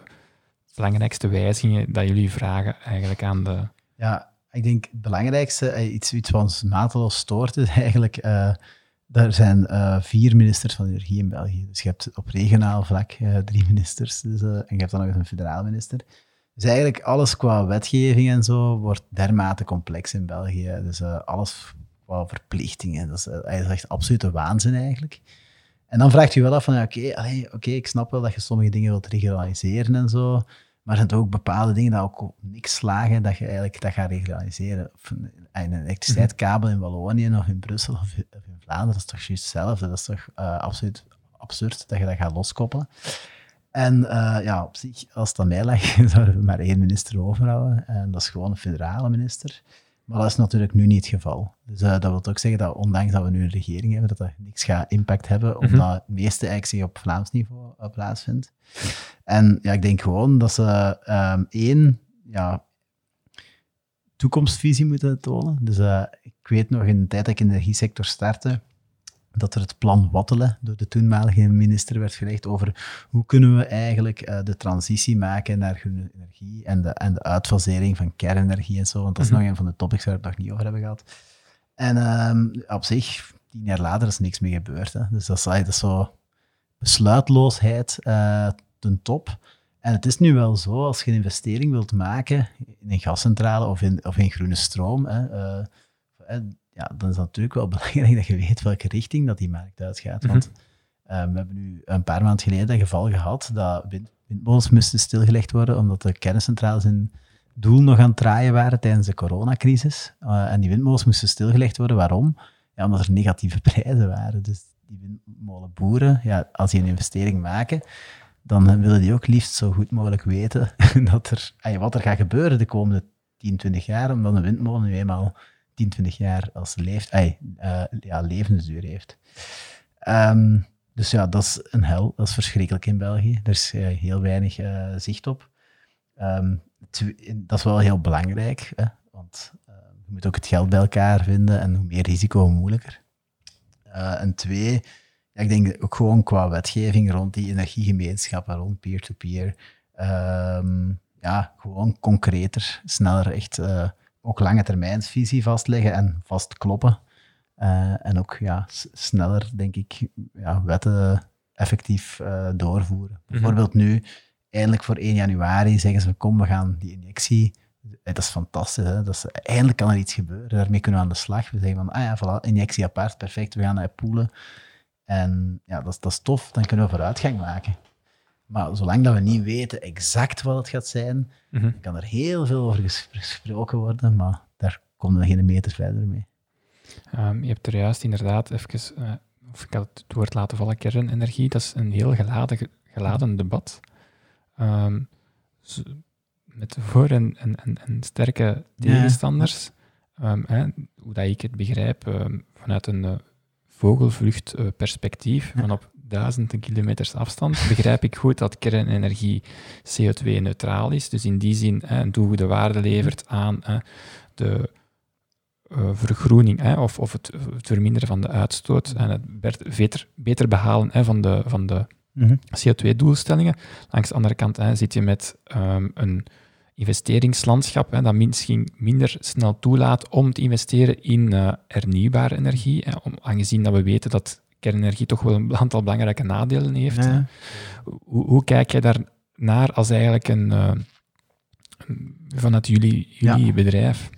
belangrijkste wijzigingen dat jullie vragen eigenlijk aan de... Ja, ik denk het belangrijkste, eh, iets, iets wat ons mateloos stoort, is eigenlijk... Uh, er zijn uh, vier ministers van energie in België. Dus je hebt op regionaal vlak drie ministers. Dus, en je hebt dan nog eens een federaal minister. Dus eigenlijk alles qua wetgeving en zo wordt dermate complex in België. Dus uh, alles qua verplichtingen. Dat is, dat is echt absolute waanzin eigenlijk. En dan vraagt je wel af van, oké, oké, ik snap wel dat je sommige dingen wilt regionaliseren en zo, maar er zijn ook bepaalde dingen dat ook op niks slagen dat je eigenlijk dat gaat regionaliseren. Een elektriciteitskabel in Wallonië of in Brussel of in Vlaanderen, dat is toch juist hetzelfde. Dat is toch uh, absoluut absurd dat je dat gaat loskoppelen. En uh, ja, op zich, als het aan mij lag, zouden we maar één minister overhouden. En dat is gewoon een federale minister. Maar dat is natuurlijk nu niet het geval. Dus uh, dat wil ook zeggen dat ondanks dat we nu een regering hebben, dat dat niks gaat impact hebben, omdat mm het meeste eigenlijk zich op Vlaams niveau uh, plaatsvindt. En ja, ik denk gewoon dat ze um, één ja, toekomstvisie moeten tonen. Dus ik weet nog in de tijd dat ik in de energiesector startte, dat er het plan Wattelen door de toenmalige minister werd gelegd over hoe kunnen we eigenlijk uh, de transitie maken naar groene energie en de, en de uitfasering van kernenergie en zo, want dat is mm -hmm. nog een van de topics waar we het nog niet over hebben gehad. En um, op zich, tien jaar later is niks meer gebeurd. Hè. Dus dat is, dat is zo besluitloosheid uh, ten top. En het is nu wel zo, als je een investering wilt maken in een gascentrale of in, of in groene stroom, hè, uh, ja, dan is het natuurlijk wel belangrijk dat je weet welke richting dat die markt uitgaat. -hmm. Want uh, we hebben nu een paar maanden geleden een geval gehad dat wind, windmolens moesten stilgelegd worden omdat de kerncentrales in doel nog aan het draaien waren tijdens de coronacrisis. Uh, en die windmolens moesten stilgelegd worden. Waarom? Ja, omdat er negatieve prijzen waren. Dus die windmolenboeren, ja, als die een investering maken, dan willen die ook liefst zo goed mogelijk weten dat er, wat er gaat gebeuren de komende 10, 20 jaar, omdat een windmolen nu eenmaal 10, 20 jaar als leeft, uh, ja, levensduur heeft. Um, dus ja, dat is een hel. Dat is verschrikkelijk in België. Er is uh, heel weinig uh, zicht op. Um, dat is wel heel belangrijk, hè, want je moet ook het geld bij elkaar vinden en hoe meer risico, hoe moeilijker. en twee, ja, ik denk ook gewoon qua wetgeving rond die energiegemeenschappen, rond peer-to-peer, -peer, ja, gewoon concreter, sneller echt ook lange termijnsvisie vastleggen en vastkloppen. Uh, en ook ja, sneller, denk ik, ja, wetten effectief uh, doorvoeren. Mm -hmm. Bijvoorbeeld nu, eindelijk voor 1 januari, zeggen ze, kom, we gaan die injectie... Dat is fantastisch, hè? Dat is, eindelijk kan er iets gebeuren. Daarmee kunnen we aan de slag. We zeggen van, ah ja, voilà, injectie apart, perfect, we gaan naar poelen. En ja, dat, dat is tof, dan kunnen we vooruitgang maken. Maar zolang dat we niet weten exact wat het gaat zijn, mm -hmm. kan er heel veel over gesproken worden, maar daar komen we geen meter verder mee. Um, je hebt er juist inderdaad even, uh, of ik had het woord laten vallen, kernenergie. Dat is een heel geladen, geladen debat. Um, met voor- en, en, en sterke tegenstanders. Ja. Um, hè, hoe dat ik het begrijp, vanuit een uh, vogelvluchtperspectief, ja. van op duizenden kilometers afstand, begrijp ik goed dat kernenergie CO2-neutraal is. Dus in die zin een toegevoegde waarde levert aan de uh, vergroening of, of het, het, verminderen van de uitstoot en het beter, beter behalen van de, van de -hmm. CO2-doelstellingen. Langs de andere kant zit je met um, een investeringslandschap hè, dat misschien minder snel toelaat om te investeren in uh, hernieuwbare energie. Hè, om, aangezien dat we weten dat kernenergie toch wel een aantal belangrijke nadelen heeft. Hoe, hoe, kijk jij daar naar als eigenlijk een, uh, vanuit jullie, jullie ja. bedrijf?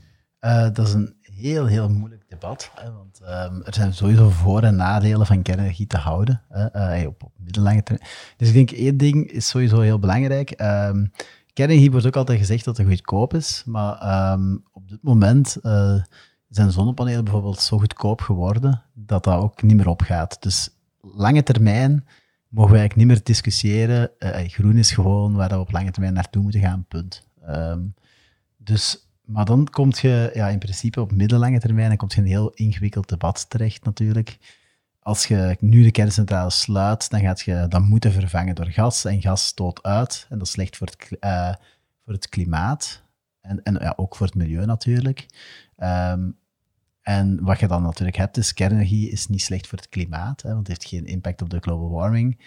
Uh, dat is een heel, heel moeilijk debat. Hè, want um, er zijn sowieso voor- en nadelen van kernenergie te houden hè, uh, op, op middellange termijn. Dus ik denk één ding is sowieso heel belangrijk. Um, kernenergie wordt ook altijd gezegd dat het goedkoop is, maar um, op dit moment zijn zonnepanelen bijvoorbeeld zo goedkoop geworden dat dat ook niet meer opgaat. Dus lange termijn mogen we eigenlijk niet meer discussiëren. Uh, groen is gewoon waar we op lange termijn naartoe moeten gaan, punt. Um, dus, maar dan kom je ja, in principe op middellange termijn dan komt je een heel ingewikkeld debat terecht natuurlijk. Als je nu de kerncentrale sluit, dan gaat je dat moeten vervangen door gas. En gas stoot uit. En dat is slecht voor het, uh, voor het klimaat. En, en ja, ook voor het milieu natuurlijk. Um, en wat je dan natuurlijk hebt, is kernenergie is niet slecht voor het klimaat, hè, want het heeft geen impact op de global warming.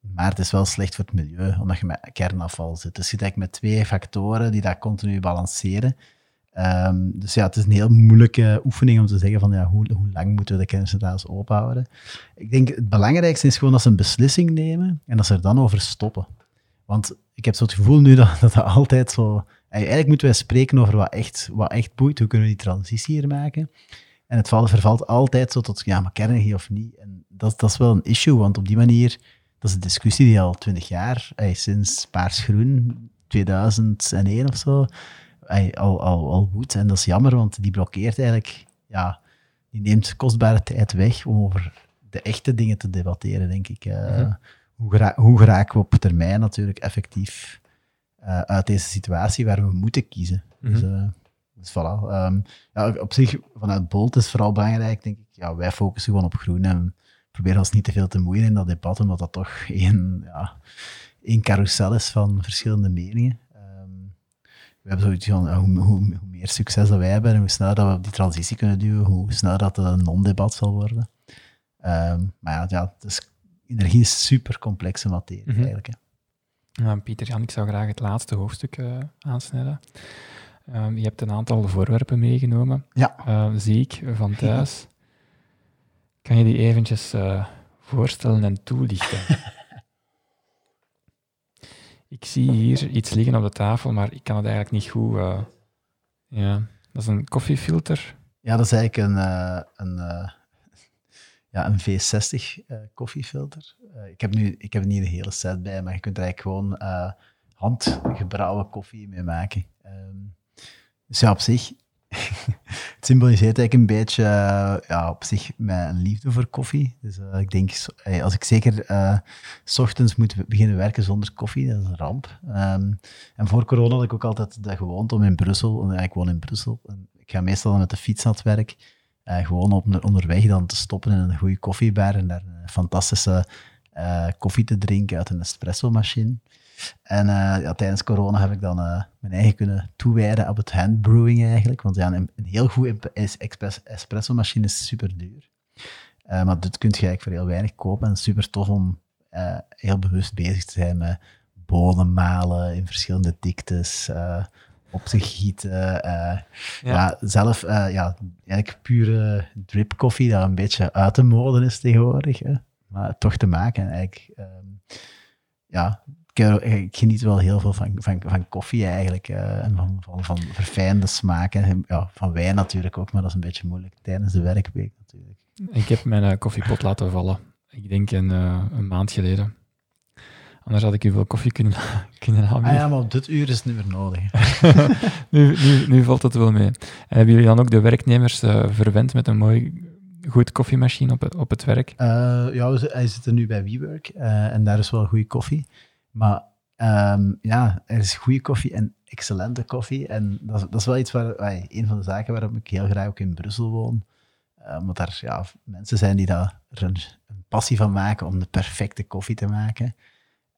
Maar het is wel slecht voor het milieu, omdat je met kernafval zit. Dus je eigenlijk met twee factoren die dat continu balanceren. Um, dus ja, het is een heel moeilijke oefening om te zeggen van ja, hoe, hoe lang moeten we de kerncentrales openhouden. Ik denk het belangrijkste is gewoon dat ze een beslissing nemen en dat ze er dan over stoppen. Want ik heb zo het gevoel nu dat, dat altijd zo... Eigenlijk moeten wij spreken over wat echt, wat echt boeit. Hoe kunnen we die transitie hier maken? En het vervalt altijd zo tot, ja, maar kernenergie of niet. En dat, dat is wel een issue, want op die manier, dat is een discussie die al twintig jaar, ey, sinds Paarsgroen, 2001 of zo, ey, al, al, al woedt. En dat is jammer, want die blokkeert eigenlijk, ja, die neemt kostbare tijd weg om over de echte dingen te debatteren, denk ik. Eh, Mhm. hoe, hoe geraken we op termijn natuurlijk effectief eh, uit deze situatie waar we moeten kiezen? Dus, eh, dus voilà. Ehm, ja, op zich, vanuit Bolt is vooral belangrijk, denk ik. Ja, wij focussen gewoon op groen en proberen ons niet te veel te moeien in dat debat, omdat dat toch één, ja, één carousel is van verschillende meningen. Ehm, we hebben zoiets van, ja, hoe, hoe, hoe meer succes dat wij hebben en hoe sneller dat we op die transitie kunnen duwen, hoe sneller dat het een non-debat zal worden. Ehm, maar ja, ja het is, energie is super complexe materie Mhm. eigenlijk. Hè. Ja, Pieter Jan, ik zou graag het laatste hoofdstuk eh, aansnijden. Ehm, je hebt een aantal voorwerpen meegenomen, Ja. eh, zie ik, van thuis. Kan je die eventjes eh, voorstellen en toelichten? ik zie hier iets liggen op de tafel, maar ik kan het eigenlijk niet goed... eh, ja, dat is een koffiefilter. Ja, dat is eigenlijk een, een, ja, een V60 eh, koffiefilter. Eh, ik, heb nu, ik heb niet de hele set bij, maar je kunt er eigenlijk gewoon eh, handgebrouwen koffie mee maken. Ehm, dus ja, op zich, het symboliseert eigenlijk een beetje ja, op zich mijn liefde voor koffie. Dus ik denk, als ik zeker s ochtends moet beginnen werken zonder koffie, dat is een ramp. Ehm, en voor corona had ik ook altijd de gewoonte om in Brussel, en ik woon in Brussel, ik ga meestal met de fiets naar het werk, eh, gewoon op, onderweg dan te stoppen in een goede koffiebar en daar een fantastische eh, koffie te drinken uit een espresso-machine. En eh, tijdens corona heb ik dan mijn eigen kunnen toewijden op het handbrewing eigenlijk. Want ja, een, een heel goede espresso-machine is super duur. Maar dit kun je eigenlijk voor heel weinig kopen. En super tof om heel bewust bezig te zijn met bonen malen in verschillende diktes, op te gieten. eh, ja. zelf eh, ja, eigenlijk pure drip koffie, dat een beetje uit de mode is tegenwoordig. Hè. Maar toch te maken. En eigenlijk, ehm, ja, ik, ik geniet wel heel veel van, van, van koffie eigenlijk. eh, en van, van, van verfijnde smaken. En, Ja, van wijn natuurlijk ook, maar dat is een beetje moeilijk tijdens de werkweek natuurlijk. Ik heb mijn eh, koffiepot laten vallen. Ik denk een, eh, een maand geleden. Anders had ik u wel koffie kunnen, kunnen Ah aanbieden. ja, maar op dit uur is het niet meer nodig. nu, nu, nu valt het wel mee. En hebben jullie dan ook de werknemers eh, verwend met een mooi, goed koffiemachine op, het- op het werk? Eh, ja, we hij zit er nu bij WeWork eh, en daar is wel goede koffie. Maar ehm, ja, er is goede koffie en excellente koffie. En dat, is- dat is wel iets waar, ai, een van de zaken waarom ik heel graag ook in Brussel woon. Omdat daar ja, mensen zijn die daar een passie van maken om de perfecte koffie te maken.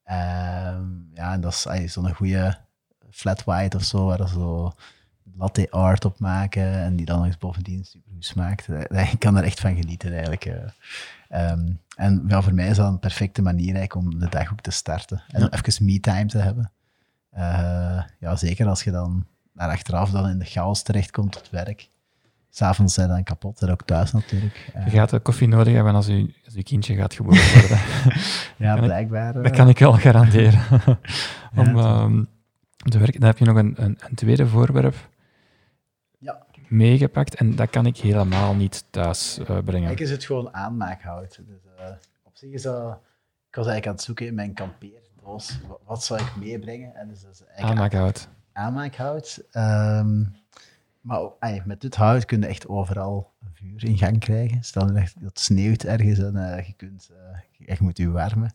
Ehm, ja, en dat is zo'n goede flat white of zo, waar ze zo latte art op maken en die dan nog eens bovendien super goed smaakt. Eh, Ik kan er echt van genieten eigenlijk. eh. Ehm, en ja, voor mij is dat een perfecte manier eigenlijk om de dag ook te starten. En Ja. even me-time te hebben. Eh, ja, zeker als je dan naar achteraf dan in de chaos terechtkomt op het werk. S'avonds zijn dan kapot, en ook thuis natuurlijk. Eh, Je gaat de koffie nodig hebben als, u, als uw kindje gaat geboren worden. ja, kan ik- blijkbaar. dat eh, kan ik wel garanderen. Om Ja, ehm, te werken. Dan heb je nog een, een, een tweede voorwerp Ja. meegepakt en dat kan ik helemaal niet thuis eh, brengen. Eigenlijk is het gewoon aanmaakhout. Dus, eh, op zich is dat... Ik was eigenlijk aan het zoeken in mijn kampeerdoos. Wat, wat zou ik meebrengen? En dus dat is eigenlijk Aanmaakhout. aanmaakhout. Ehm, maar ook- met dit hout kun je echt overal een vuur in gang krijgen. Stel nu dat het sneeuwt ergens en eh, je, kunt, eh, je echt moet je warmen.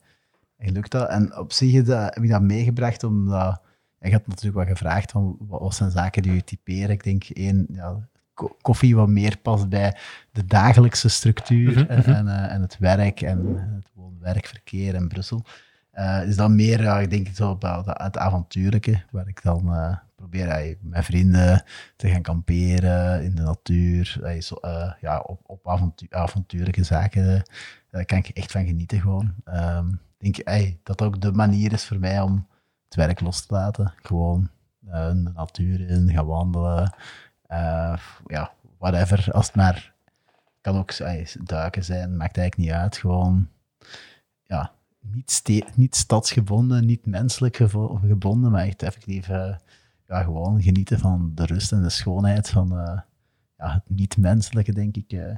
En lukt dat. En op zich is dat- heb ik dat meegebracht omdat... Je had natuurlijk wat gevraagd van wat, zijn zaken die je typeren. Ik denk één, ja, ko- koffie wat meer past bij de dagelijkse structuur Mhm, en, mhm. en, eh, en het werk en het woon-werkverkeer in Brussel. Is dan meer, ik denk zo dat- het avontuurlijke, waar ik dan probeer eh, met vrienden te gaan kamperen in de natuur. eh, zo, eh, ja, op, op avontu avontuurlijke zaken, eh, daar kan ik echt van genieten gewoon. Ehm, denk eh, dat ook de manier is voor mij om het werk los te laten. Gewoon eh, de natuur in, gaan wandelen, eh, ja, whatever. Als het maar, kan ook eh, duiken zijn, maakt eigenlijk niet uit. Gewoon, ja, niet, niet stadsgebonden, niet menselijk gebonden, maar echt effectief eh, ja, gewoon genieten van de rust en de schoonheid van eh, ja, het niet-menselijke, denk ik. eh.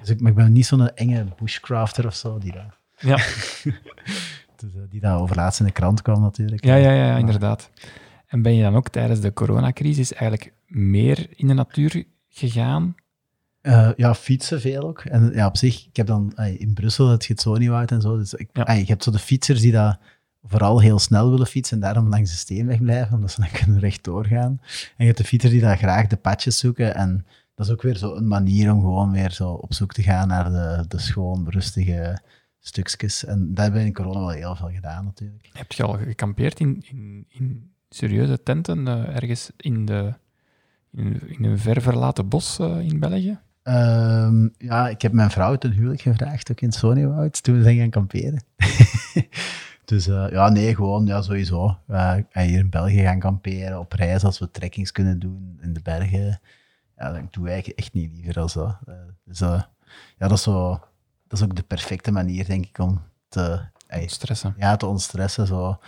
Dus ik, maar ik ben niet zo'n enge bushcrafter of zo, die daar, Ja, dus, eh, die daar overlaatst in de krant kwam natuurlijk. ja, ja, ja, inderdaad. En ben je dan ook tijdens de coronacrisis eigenlijk meer in de natuur gegaan? Uh, ja, fietsen veel ook. En ja, op zich, ik heb dan in Brussel het Getsoniwoud en zo. Dus ik, ja. je hebt zo de fietsers die dat vooral heel snel willen fietsen en daarom langs de steenweg blijven, omdat ze dan kunnen rechtdoor gaan. En je hebt de fietsers die daar graag de padjes zoeken. En dat is ook weer zo een manier om gewoon weer zo op zoek te gaan naar de, de schoon, rustige stukjes. En daar hebben we in corona wel heel veel gedaan natuurlijk. Heb je al gekampeerd in, in, in serieuze tenten uh, ergens in, de, in, in, een ver verlaten bos uh, in België? Um, ja, ik heb mijn vrouw ten huwelijk gevraagd, ook in Soniewoud, toen we zijn gaan kamperen. dus uh, ja, nee, gewoon ja, sowieso. hier in België gaan kamperen, op reis als we trekkings kunnen doen in de bergen. Ja, dat doe ik echt niet liever als dat. dus ja, dat is zo dat is ook de perfecte manier, denk ik, om te... Ontstressen. Ja, te ontstressen. Zo.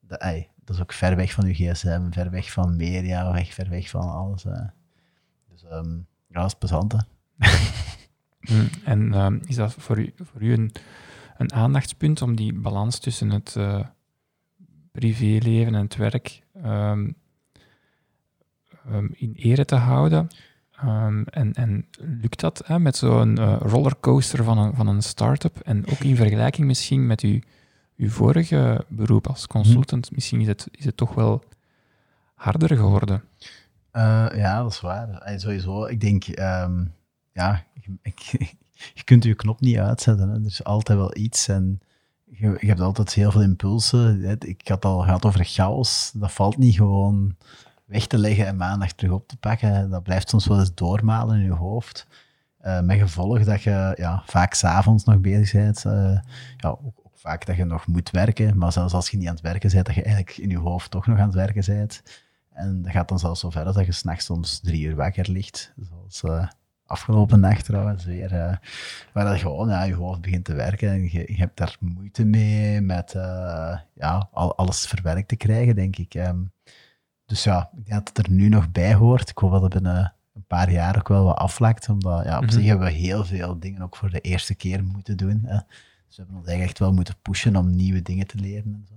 De, dat is ook ver weg van je gsm, ver weg van media, weg, ver weg van alles. Dus um, ja, dat is plezant, mm, en um, is dat voor u, voor u een, een aandachtspunt om die balans tussen het uh, privéleven en het werk um, in ere te houden? Um, en, en lukt dat hè, met zo'n uh, rollercoaster van een, van een start-up? En ook in vergelijking misschien met uw, uw vorige beroep als consultant, hmm. misschien is het, is het toch wel harder geworden. Uh, ja, dat is waar. sowieso, ik denk, ja, ik, je kunt je knop niet uitzetten. Hè. Er is altijd wel iets en je, je hebt altijd heel veel impulsen. Ik had al gehad over chaos. Dat valt niet gewoon weg te leggen en maandag terug op te pakken, dat blijft soms wel eens doormalen in je hoofd. Uh, met gevolg dat je ja, vaak s'avonds nog bezig bent. Uh, ja, ook, vaak dat je nog moet werken, maar zelfs als je niet aan het werken bent, dat je eigenlijk in je hoofd toch nog aan het werken bent. En dat gaat dan zelfs zo ver dat je s'nachts soms drie uur wakker ligt. Zoals uh, afgelopen nacht trouwens weer. Uh, waar dat gewoon ja, je hoofd begint te werken en je, je hebt daar moeite mee met ja, al, alles verwerkt te krijgen, denk ik. Um, dus ja, ik denk dat het er nu nog bij hoort. Ik hoop dat het binnen een paar jaar ook wel wat aflakt. Omdat ja, op mhm. zich hebben we heel veel dingen ook voor de eerste keer moeten doen. Hè. Dus we hebben ons eigenlijk echt wel moeten pushen om nieuwe dingen te leren. En zo.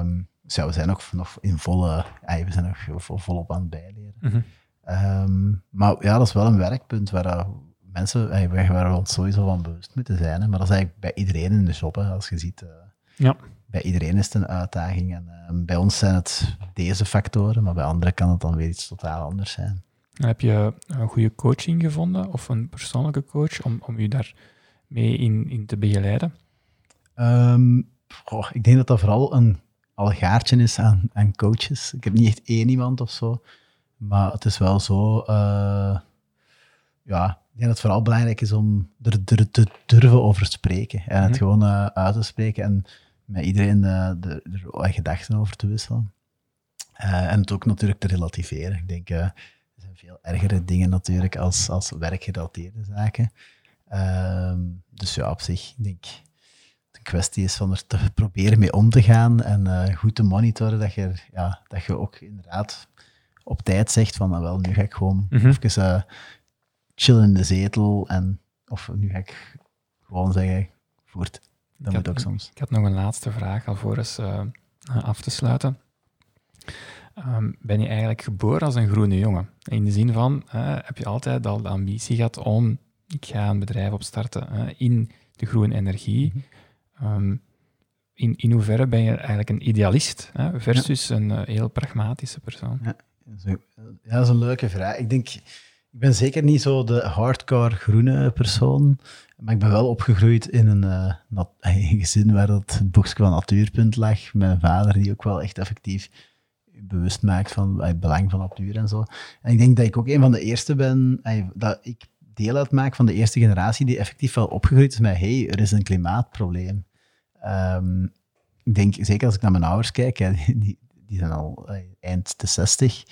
Um, dus ja, we zijn nog, nog in volle, ja, we zijn nog volop aan het bijleren. Mhm. Ehm, maar ja, dat is wel een werkpunt waar mensen, waar we ons sowieso van bewust moeten zijn. Hè. Maar dat is eigenlijk bij iedereen in de shop, hè, als je ziet. Uh, ja bij iedereen is het een uitdaging. En ehm, bij ons zijn het deze factoren, maar bij anderen kan het dan weer iets totaal anders zijn. Heb je een goede coaching gevonden of een persoonlijke coach om, om je daar mee in, in te begeleiden? Um, ik denk dat dat vooral een algaartje is aan, aan coaches. Ik heb niet echt één iemand of zo, maar het is wel zo. Uh, ja, ik denk dat het vooral belangrijk is om er, er te durven over te spreken en het mhm. gewoon uh, uit te spreken. En met iedereen uh, de, de, gedachten over te wisselen. Uh, en het ook natuurlijk te relativeren. Ik denk, er zijn veel ergere dingen natuurlijk als, als werkgerelateerde zaken. Ehm, dus ja, op zich, ik denk het een kwestie is van er te proberen mee om te gaan en goed te monitoren dat je, ja, dat je ook inderdaad op tijd zegt van, nou wel, nu ga ik gewoon mm -hmm. even chillen in de zetel en of nu ga ik gewoon zeggen, voert dat moet ook soms. Ik had nog een laatste vraag alvorens uh, af te sluiten. Um, ben je eigenlijk geboren als een groene jongen? In de zin van, uh, heb je altijd al de ambitie gehad om, ik ga een bedrijf opstarten uh, in de groene energie. um, in, in hoeverre ben je eigenlijk een idealist hè, versus ja. een heel pragmatische persoon? Ja. Ja, dat is een leuke vraag. Ik denk, ik ben zeker niet zo de hardcore groene persoon. Maar ik ben wel opgegroeid in een, uh, gezin waar dat het boekje van Natuurpunt lag. Mijn vader die ook wel echt effectief bewust maakt van het belang van natuur en zo. En ik denk dat ik ook een van de eerste ben, dat ik deel uitmaak van de eerste generatie die effectief wel opgegroeid is met hey, er is een klimaatprobleem. Um, ik denk, zeker als ik naar mijn ouders kijk, die zijn al eind de 60,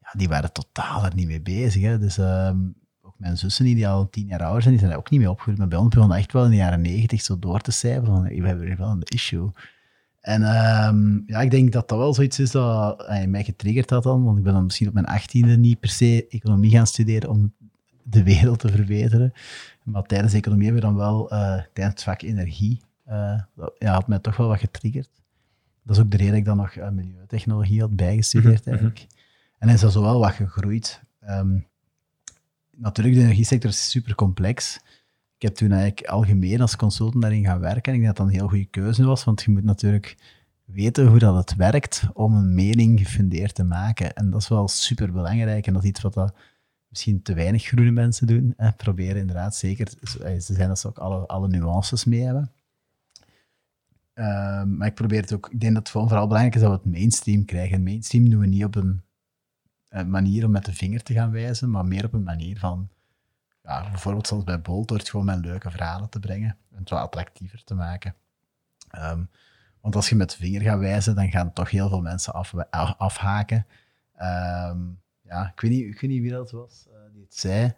ja, die waren totaal er niet mee bezig. Hè. Dus um, mijn zussen, die al tien jaar ouder zijn, die zijn ook niet mee opgegroeid. Maar bij ons begon echt wel in de jaren negentig zo door te cijferen van, we hebben hier wel een issue. En um, ja, ik denk dat dat wel zoiets is dat mij getriggerd had dan, want ik ben dan misschien op mijn achttiende niet per se economie gaan studeren om de wereld te verbeteren. Maar tijdens economie hebben we dan wel, uh, tijdens het vak energie, dat ja, had mij toch wel wat getriggerd. Dat is ook de reden dat ik dan nog uh, milieutechnologie had bijgestudeerd mhm, mhm. eigenlijk. En is dat zo wel wat gegroeid. Um, natuurlijk, de energiesector is super complex. Ik heb toen eigenlijk algemeen als consultant daarin gaan werken. En ik denk dat dat een heel goede keuze was, want je moet natuurlijk weten hoe dat het werkt om een mening gefundeerd te maken. En dat is wel super belangrijk. En dat is iets wat dat misschien te weinig groene mensen doen. Hè. Proberen inderdaad zeker, ze zijn dat ze ook alle, alle nuances mee hebben. Ehm, maar ik probeer het ook, ik denk dat het vooral belangrijk is dat we het mainstream krijgen. mainstream doen we niet op een, een, manier om met de vinger te gaan wijzen, maar meer op een manier van, ja, bijvoorbeeld zoals bij Bolt, door het gewoon met leuke verhalen te brengen en het wat attractiever te maken. Ehm, want als je met de vinger gaat wijzen, dan gaan toch heel veel mensen af, afhaken. Ehm, ja, ik weet, niet, ik weet niet wie dat was uh, die het zei,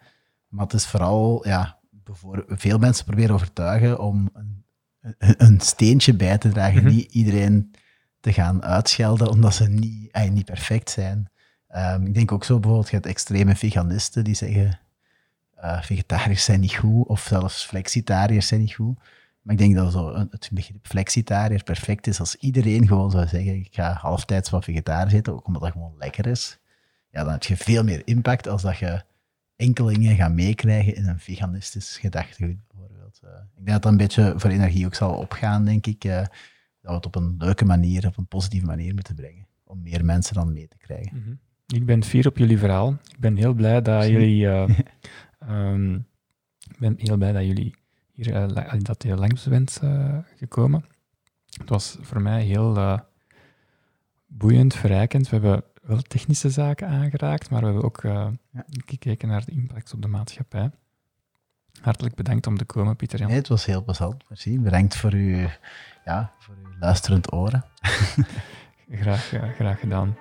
maar het is vooral, ja, veel mensen proberen overtuigen om een een steentje bij te dragen. Mhm. Niet iedereen te gaan uitschelden omdat ze niet, niet perfect zijn. Um, ik denk ook zo bijvoorbeeld, je hebt extreme veganisten die zeggen uh, vegetariërs zijn niet goed, of zelfs flexitariërs zijn niet goed. Maar ik denk dat zo het begrip flexitariër perfect is als iedereen gewoon zou zeggen, ik ga halftijds wat vegetarisch eten, ook omdat dat gewoon lekker is. Ja, dan heb je veel meer impact als dat je enkelingen gaat meekrijgen in een veganistisch gedachtegoed. Eh, ik denk dat dat een beetje voor energie ook zal opgaan, denk ik. Uh, dat we het op een leuke manier, op een positieve manier moeten brengen. Om meer mensen dan mee te krijgen. Mhm. Ik ben fier op jullie verhaal. Ik ben heel blij dat jullie... Um, ik ben heel blij dat jullie hier dat je langs bent gekomen. Het was voor mij heel boeiend, verrijkend. We hebben wel technische zaken aangeraakt, maar we hebben ook ja. gekeken naar de impact op de maatschappij. Hartelijk bedankt om te komen, Pieter Jan. Nee, het was heel plezant. Merci. Bedankt voor uw, ja, voor uw luisterend oren. graag, graag gedaan.